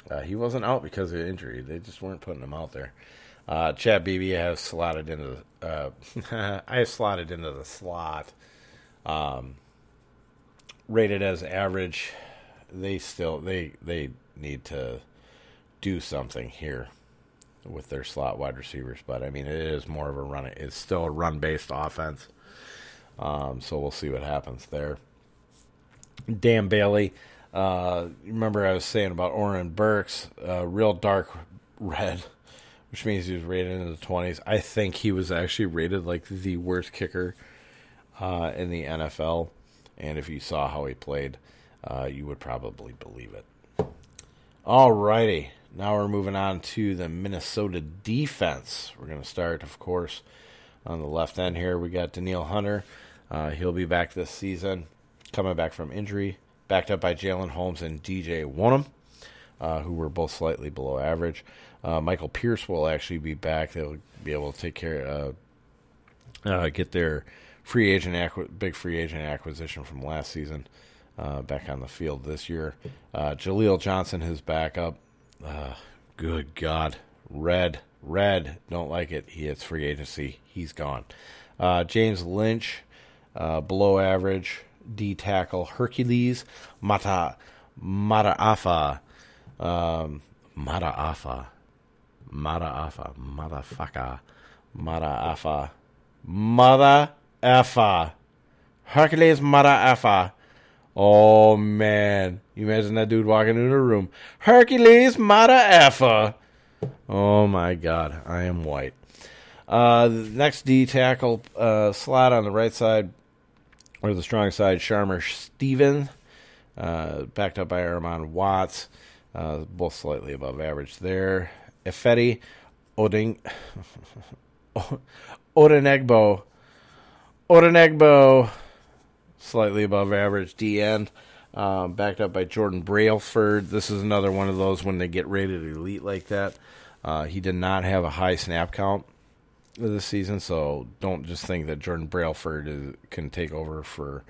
Uh, he wasn't out because of injury. They just weren't putting him out there. Uh, Chad Beebe has slotted into the. Uh, I have slotted into the slot. Um, rated as average. They still they they need to do something here with their slot wide receivers. But I mean, it is more of a run. It's still a run based offense. Um, so we'll see what happens there. Dan Bailey. Uh, remember I was saying about Oren Burks, uh, real dark red, which means he was rated in the twenties. I think he was actually rated like the worst kicker uh, in the NFL. And if you saw how he played, uh, you would probably believe it. All righty. Now we're moving on to the Minnesota defense. We're going to start, of course, on the left end here. We got Danielle Hunter. Uh, he'll be back this season, coming back from injury, backed up by Jalen Holmes and DJ Wonnum, uh, who were both slightly below average. Uh, Michael Pierce will actually be back. They'll be able to take care, uh, uh, get their free agent, big free agent acquisition from last season uh, back on the field this year. Uh, Jaleel Johnson, his backup. Uh, good God, red, red. Don't like it. He hits free agency. He's gone. James Lynch, below average. D tackle Hercules Mata Mataafa, um, Mataafa, Mataafa, motherfucker, Mataafa, mother effa, Hercules mother effa. Oh man, you imagine that dude walking into a room, Hercules mother effa. Oh my God, I am white. Uh, the next D tackle uh, slot on the right side, or the strong side, Shamar Stephen, uh, backed up by Armon Watts, uh, both slightly above average there. Ifeadi Oding Odenigbo Odenigbo, slightly above average D end. Um, backed up by Jordan Brailford. This is another one of those when they get rated elite like that. Uh, he did not have a high snap count this season, so don't just think that Jordan Brailford is, can take over for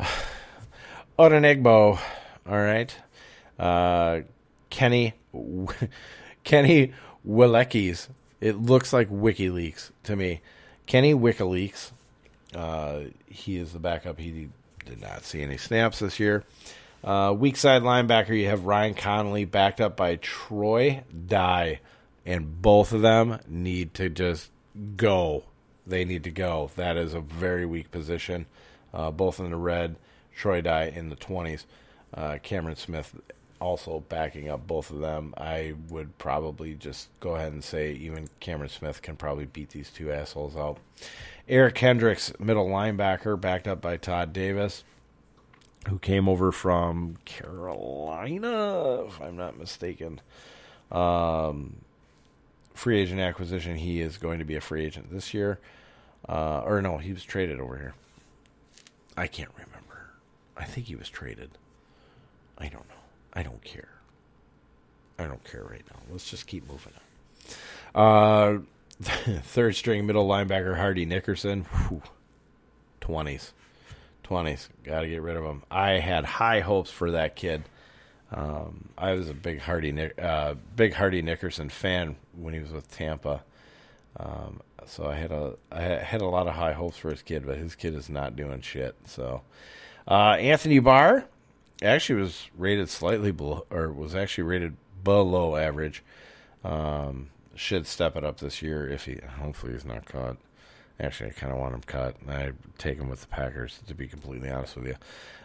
Odenigbo. All right, uh, Kenny Kenny Willekes. It looks like WikiLeaks to me. Kenny WikiLeaks. Uh, he is the backup. He did not see any snaps this year. Uh, weak side linebacker, you have Ryan Connelly backed up by Troy Dye, and both of them need to just go. They need to go. That is a very weak position. Uh, both in the red, Troy Dye in the 20s. Uh, Cameron Smith also backing up both of them. I would probably just go ahead and say even Cameron Smith can probably beat these two assholes out. Eric Kendricks, middle linebacker, backed up by Todd Davis, who came over from Carolina, if I'm not mistaken. Um, free agent acquisition. He is going to be a free agent this year. Uh, or no, he was traded over here. I can't remember. I think he was traded. I don't know. I don't care. I don't care right now. Let's just keep moving on. Uh, third string middle linebacker Hardy Nickerson. 20s. 20s. Got to get rid of him. I had high hopes for that kid. Um, I was a big Hardy uh, big Hardy Nickerson fan when he was with Tampa. Um, so I had a I had a lot of high hopes for his kid, but his kid is not doing shit. So uh, Anthony Barr actually was rated slightly below, or was actually rated below average. Um, should step it up this year if he hopefully he's not caught. Actually, I kind of want him cut. I take him with the Packers to be completely honest with you.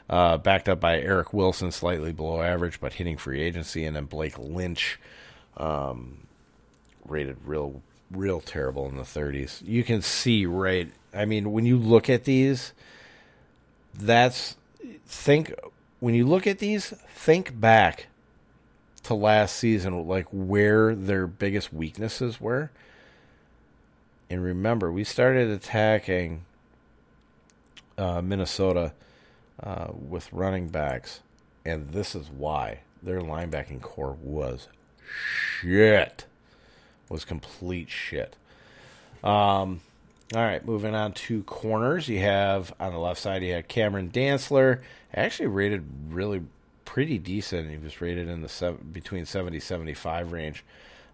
Uh, backed up by Eric Wilson, slightly below average, but hitting free agency, and then Blake Lynch, um, rated real, real terrible in the 30s. You can see right. I mean, when you look at these, that's think when you look at these, think back to last season, like where their biggest weaknesses were. And remember, we started attacking uh, Minnesota uh, with running backs, and this is why their linebacking core was shit. Was complete shit. Um, all right, moving on to corners. You have on the left side, you have Cameron Dantzler, actually rated really pretty decent. He was rated in the seven, between 70 75 range,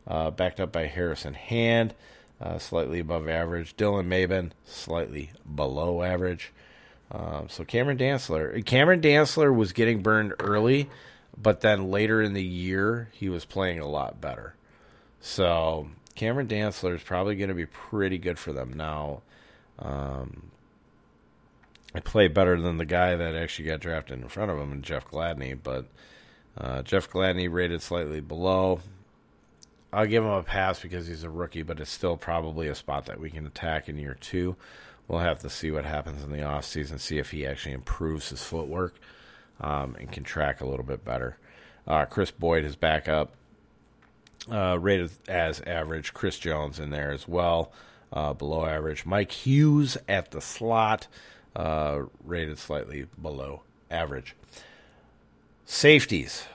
uh, backed up by Harrison Hand, uh, slightly above average. Dylan Mabin, slightly below average. Um, so Cameron Dantzler, Cameron Dantzler was getting burned early, but then later in the year he was playing a lot better. So Cameron Dantzler is probably going to be pretty good for them now. Um, I play better than the guy that actually got drafted in front of him, and Jeff Gladney. But uh, Jeff Gladney rated slightly below. I'll give him a pass because he's a rookie, but it's still probably a spot that we can attack in year two we'll have to see what happens in the offseason, see if he actually improves his footwork um, and can track a little bit better. Uh, Chris Boyd is back up, uh, rated as average. Chris Jones in there as well, uh, below average. Mike Hughes at the slot, uh, rated slightly below average. Safeties.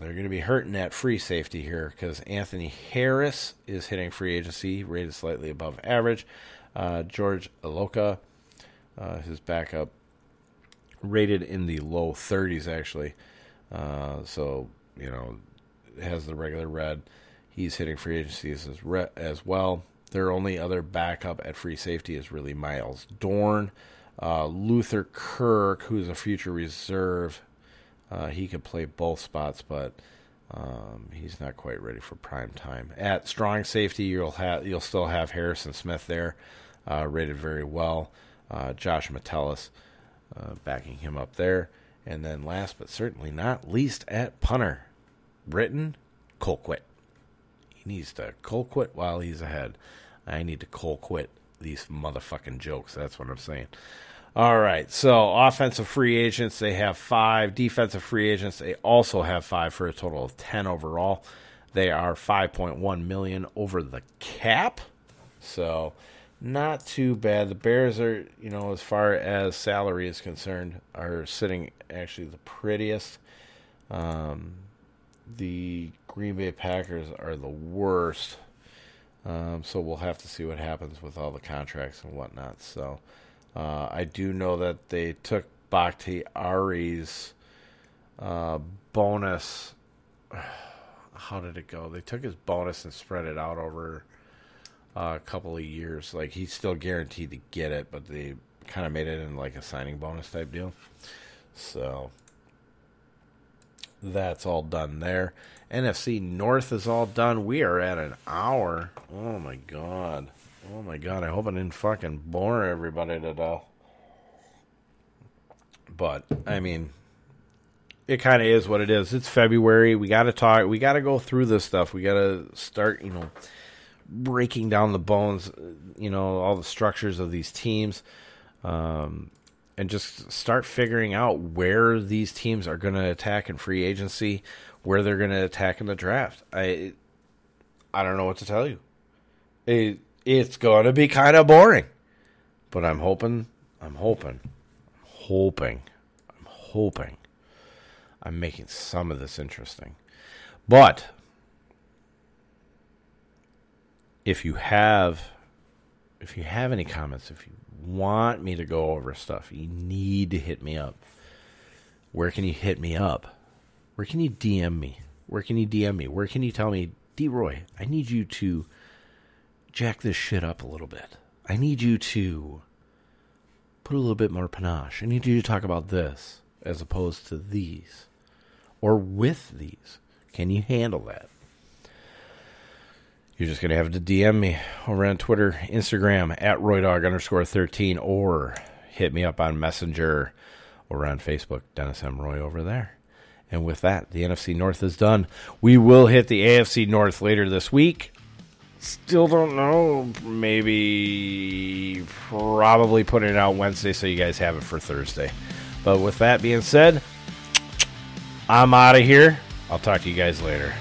They're going to be hurting that free safety here because Anthony Harris is hitting free agency, rated slightly above average. Uh, George Iloka, uh, his backup, rated in the low 30s, actually. Uh, so, you know, has the regular red. He's hitting free agencies as, as well. Their only other backup at free safety is really Myles Dorn. Uh, Luther Kirk, who's a future reserve, uh, he could play both spots, but um, he's not quite ready for prime time. At strong safety, you'll have you'll still have Harrison Smith there, uh, rated very well. Uh, Josh Metellus uh, backing him up there, and then last but certainly not least at punter, Britton Colquitt. He needs to Colquitt while he's ahead. I need to Colquitt these motherfucking jokes. That's what I'm saying. All right. So offensive free agents, they have five. Defensive free agents, they also have five for a total of ten overall. They are 5.1 million over the cap. So not too bad. The Bears are, you know, as far as salary is concerned, are sitting actually the prettiest. Um, the Green Bay Packers are the worst. Um, so we'll have to see what happens with all the contracts and whatnot. So uh, I do know that they took Bakhtiari's uh, bonus. How did it go? They took his bonus and spread it out over uh, a couple of years. Like he's still guaranteed to get it, but they kind of made it in like a signing bonus type deal. So that's all done there. NFC North is all done. We are at an hour. Oh my god. Oh my god. I hope I didn't fucking bore everybody to death. But I mean, it kind of is what it is. It's February. We got to talk. We got to go through this stuff. We got to start, you know, breaking down the bones, you know, all the structures of these teams, um, and just start figuring out where these teams are going to attack in free agency, where they're going to attack in the draft. I, I don't know what to tell you. It, it's going to be kind of boring, but I'm hoping, I'm hoping, hoping, I'm hoping, I'm making some of this interesting. But if you have if you have any comments, if you want me to go over stuff, you need to hit me up. Where can you hit me up? Where can you DM me? Where can you DM me? Where can you tell me, D Roy, I need you to jack this shit up a little bit. I need you to put a little bit more panache. I need you to talk about this as opposed to these or with these. Can you handle that? You're just going to have to DM me over on Twitter, Instagram, at RoyDog underscore 13, or hit me up on Messenger or on Facebook, Dennis M. Roy over there. And with that, the NFC North is done. We will hit the AFC North later this week. Still don't know. Maybe, probably putting it out Wednesday so you guys have it for Thursday. But with that being said, I'm out of here. I'll talk to you guys later.